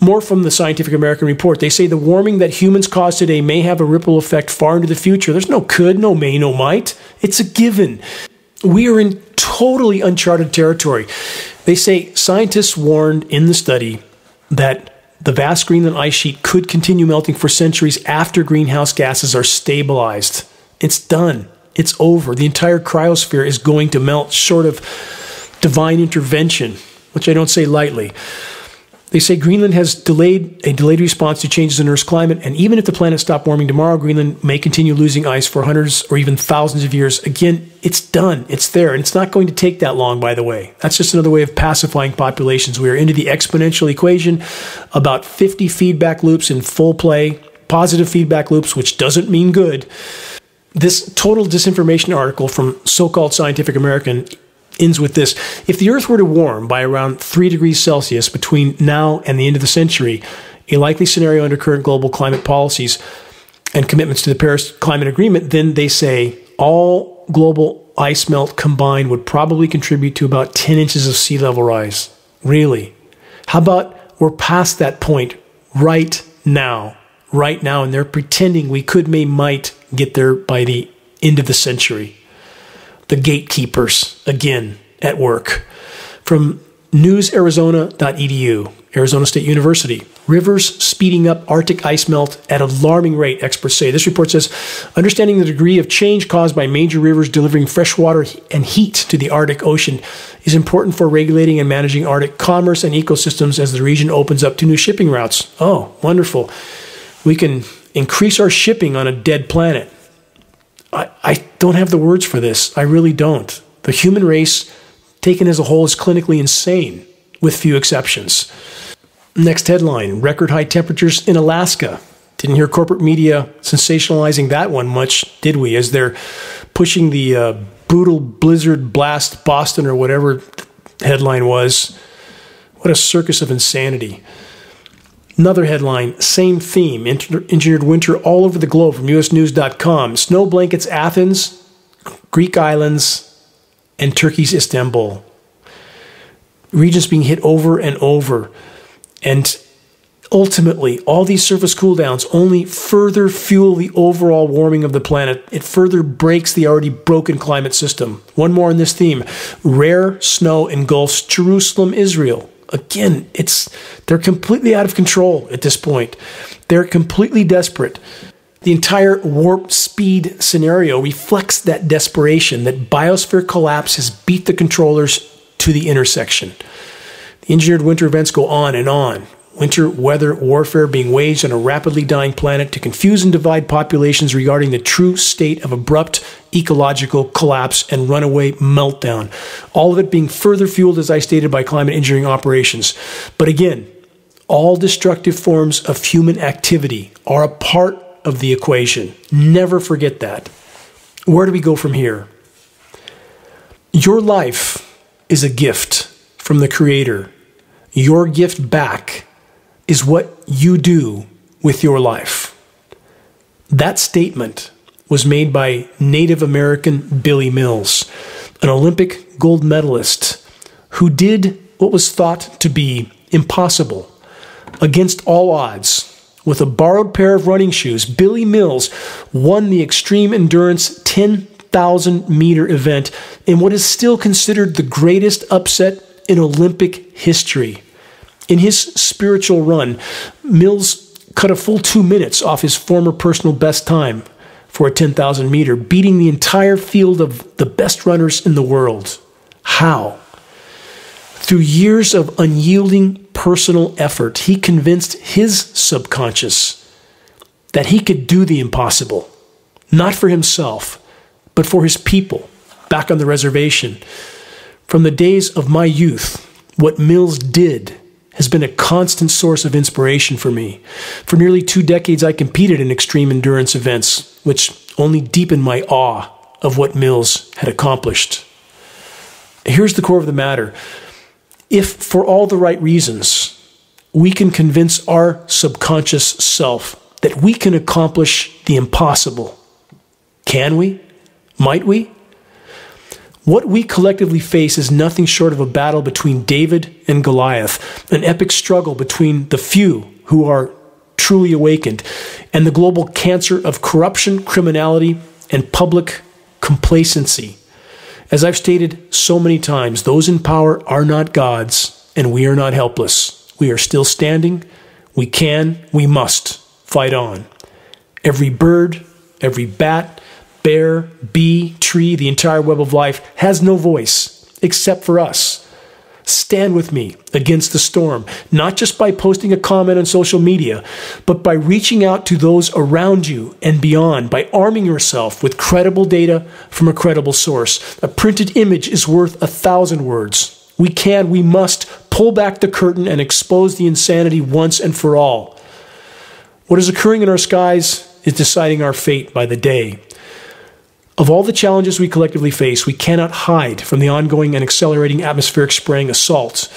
More from the Scientific American report. They say the warming that humans cause today may have a ripple effect far into the future. There's no could, no may, no might. It's a given. We are in totally uncharted territory. They say scientists warned in the study that the vast Greenland ice sheet could continue melting for centuries after greenhouse gases are stabilized. It's done. It's over. The entire cryosphere is going to melt short of divine intervention, which I don't say lightly. They say Greenland has delayed a delayed response to changes in Earth's climate, and even if the planet stopped warming tomorrow, Greenland may continue losing ice for hundreds or even thousands of years. Again, it's done. It's there, and it's not going to take that long. By the way, that's just another way of pacifying populations. We are into the exponential equation. About 50 feedback loops in full play, positive feedback loops, which doesn't mean good. This total disinformation article from so-called Scientific American ends with this If the Earth were to warm by around 3 degrees Celsius between now and the end of the century, a likely scenario under current global climate policies and commitments to the Paris Climate Agreement, then they say all global ice melt combined would probably contribute to about 10 inches of sea level rise. Really? How about we're past that point right now? Right now, and they're pretending we could, may, might get there by the end of the century the gatekeepers again at work. From newsarizona.edu, Arizona State University. Rivers speeding up Arctic ice melt at alarming rate, experts say. This report says understanding the degree of change caused by major rivers delivering fresh water and heat to the Arctic Ocean is important for regulating and managing Arctic commerce and ecosystems as the region opens up to new shipping routes. Oh, wonderful. We can increase our shipping on a dead planet. I, I don't have the words for this. I really don't. The human race, taken as a whole, is clinically insane, with few exceptions. Next headline record high temperatures in Alaska. Didn't hear corporate media sensationalizing that one much, did we? As they're pushing the uh, brutal blizzard blast Boston or whatever headline was. What a circus of insanity. Another headline, same theme, engineered winter all over the globe from usnews.com. Snow blankets Athens, Greek islands, and Turkey's Istanbul. Regions being hit over and over. And ultimately, all these surface cool downs only further fuel the overall warming of the planet. It further breaks the already broken climate system. One more on this theme rare snow engulfs Jerusalem, Israel again, it's they're completely out of control at this point. They're completely desperate. The entire warp speed scenario reflects that desperation that biosphere collapse has beat the controllers to the intersection. The engineered winter events go on and on winter weather warfare being waged on a rapidly dying planet to confuse and divide populations regarding the true state of abrupt ecological collapse and runaway meltdown. All of it being further fueled, as I stated, by climate engineering operations. But again, all destructive forms of human activity are a part of the equation. Never forget that. Where do we go from here? Your life is a gift from the Creator. Your gift back is what you do with your life. That statement was made by Native American Billy Mills, an Olympic gold medalist who did what was thought to be impossible against all odds. With a borrowed pair of running shoes, Billy Mills won the extreme endurance 10,000 meter event in what is still considered the greatest upset in Olympic history. In his spiritual run, Mills cut a full two minutes off his former personal best time for a 10,000 meter, beating the entire field of the best runners in the world. How? Through years of unyielding personal effort, he convinced his subconscious that he could do the impossible, not for himself, but for his people back on the reservation. From the days of my youth, what Mills did has been a constant source of inspiration for me. For nearly two decades, I competed in extreme endurance events, which only deepened my awe of what Mills had accomplished. Here's the core of the matter if, for all the right reasons, we can convince our subconscious self that we can accomplish the impossible, can we? Might we? What we collectively face is nothing short of a battle between David and Goliath, an epic struggle between the few who are truly awakened and the global cancer of corruption, criminality, and public complacency. As I've stated so many times, those in power are not gods, and we are not helpless. We are still standing. We can, we must fight on. Every bird, every bat, bear, bee, tree, the entire web of life has no voice except for us. Stand with me against the storm, not just by posting a comment on social media, but by reaching out to those around you and beyond, by arming yourself with credible data from a credible source. A printed image is worth a thousand words. We can, we must pull back the curtain and expose the insanity once and for all. What is occurring in our skies is deciding our fate by the day. Of all the challenges we collectively face, we cannot hide from the ongoing and accelerating atmospheric spraying assaults.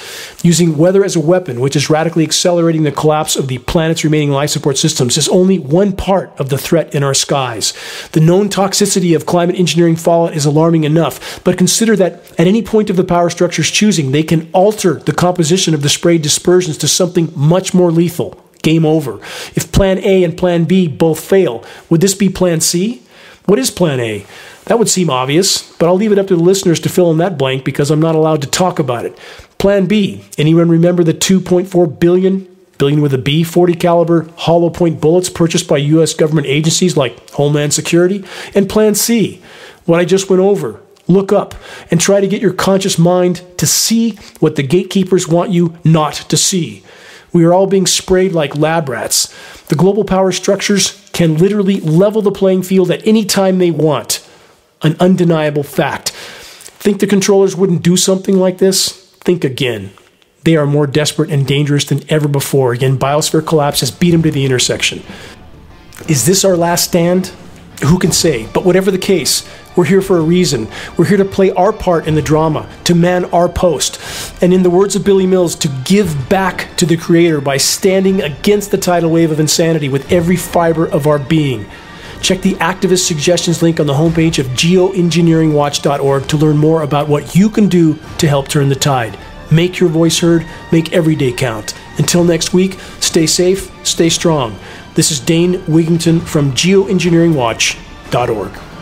Using weather as a weapon, which is radically accelerating the collapse of the planet's remaining life support systems, is only one part of the threat in our skies. The known toxicity of climate engineering fallout is alarming enough, but consider that at any point of the power structure's choosing, they can alter the composition of the sprayed dispersions to something much more lethal. Game over. If Plan A and Plan B both fail, would this be Plan C? What is Plan A? That would seem obvious, but I'll leave it up to the listeners to fill in that blank because I'm not allowed to talk about it. Plan B. Anyone remember the 2.4 billion, billion with a B, 40 caliber hollow point bullets purchased by U.S. government agencies like Homeland Security? And Plan C. What I just went over. Look up and try to get your conscious mind to see what the gatekeepers want you not to see. We are all being sprayed like lab rats. The global power structures can literally level the playing field at any time they want. An undeniable fact. Think the controllers wouldn't do something like this? Think again. They are more desperate and dangerous than ever before. Again, biosphere collapse has beat them to the intersection. Is this our last stand? Who can say? But whatever the case, we're here for a reason. We're here to play our part in the drama, to man our post, and in the words of Billy Mills, to give back to the Creator by standing against the tidal wave of insanity with every fiber of our being. Check the activist suggestions link on the homepage of geoengineeringwatch.org to learn more about what you can do to help turn the tide. Make your voice heard, make every day count. Until next week, stay safe, stay strong. This is Dane Wigington from geoengineeringwatch.org.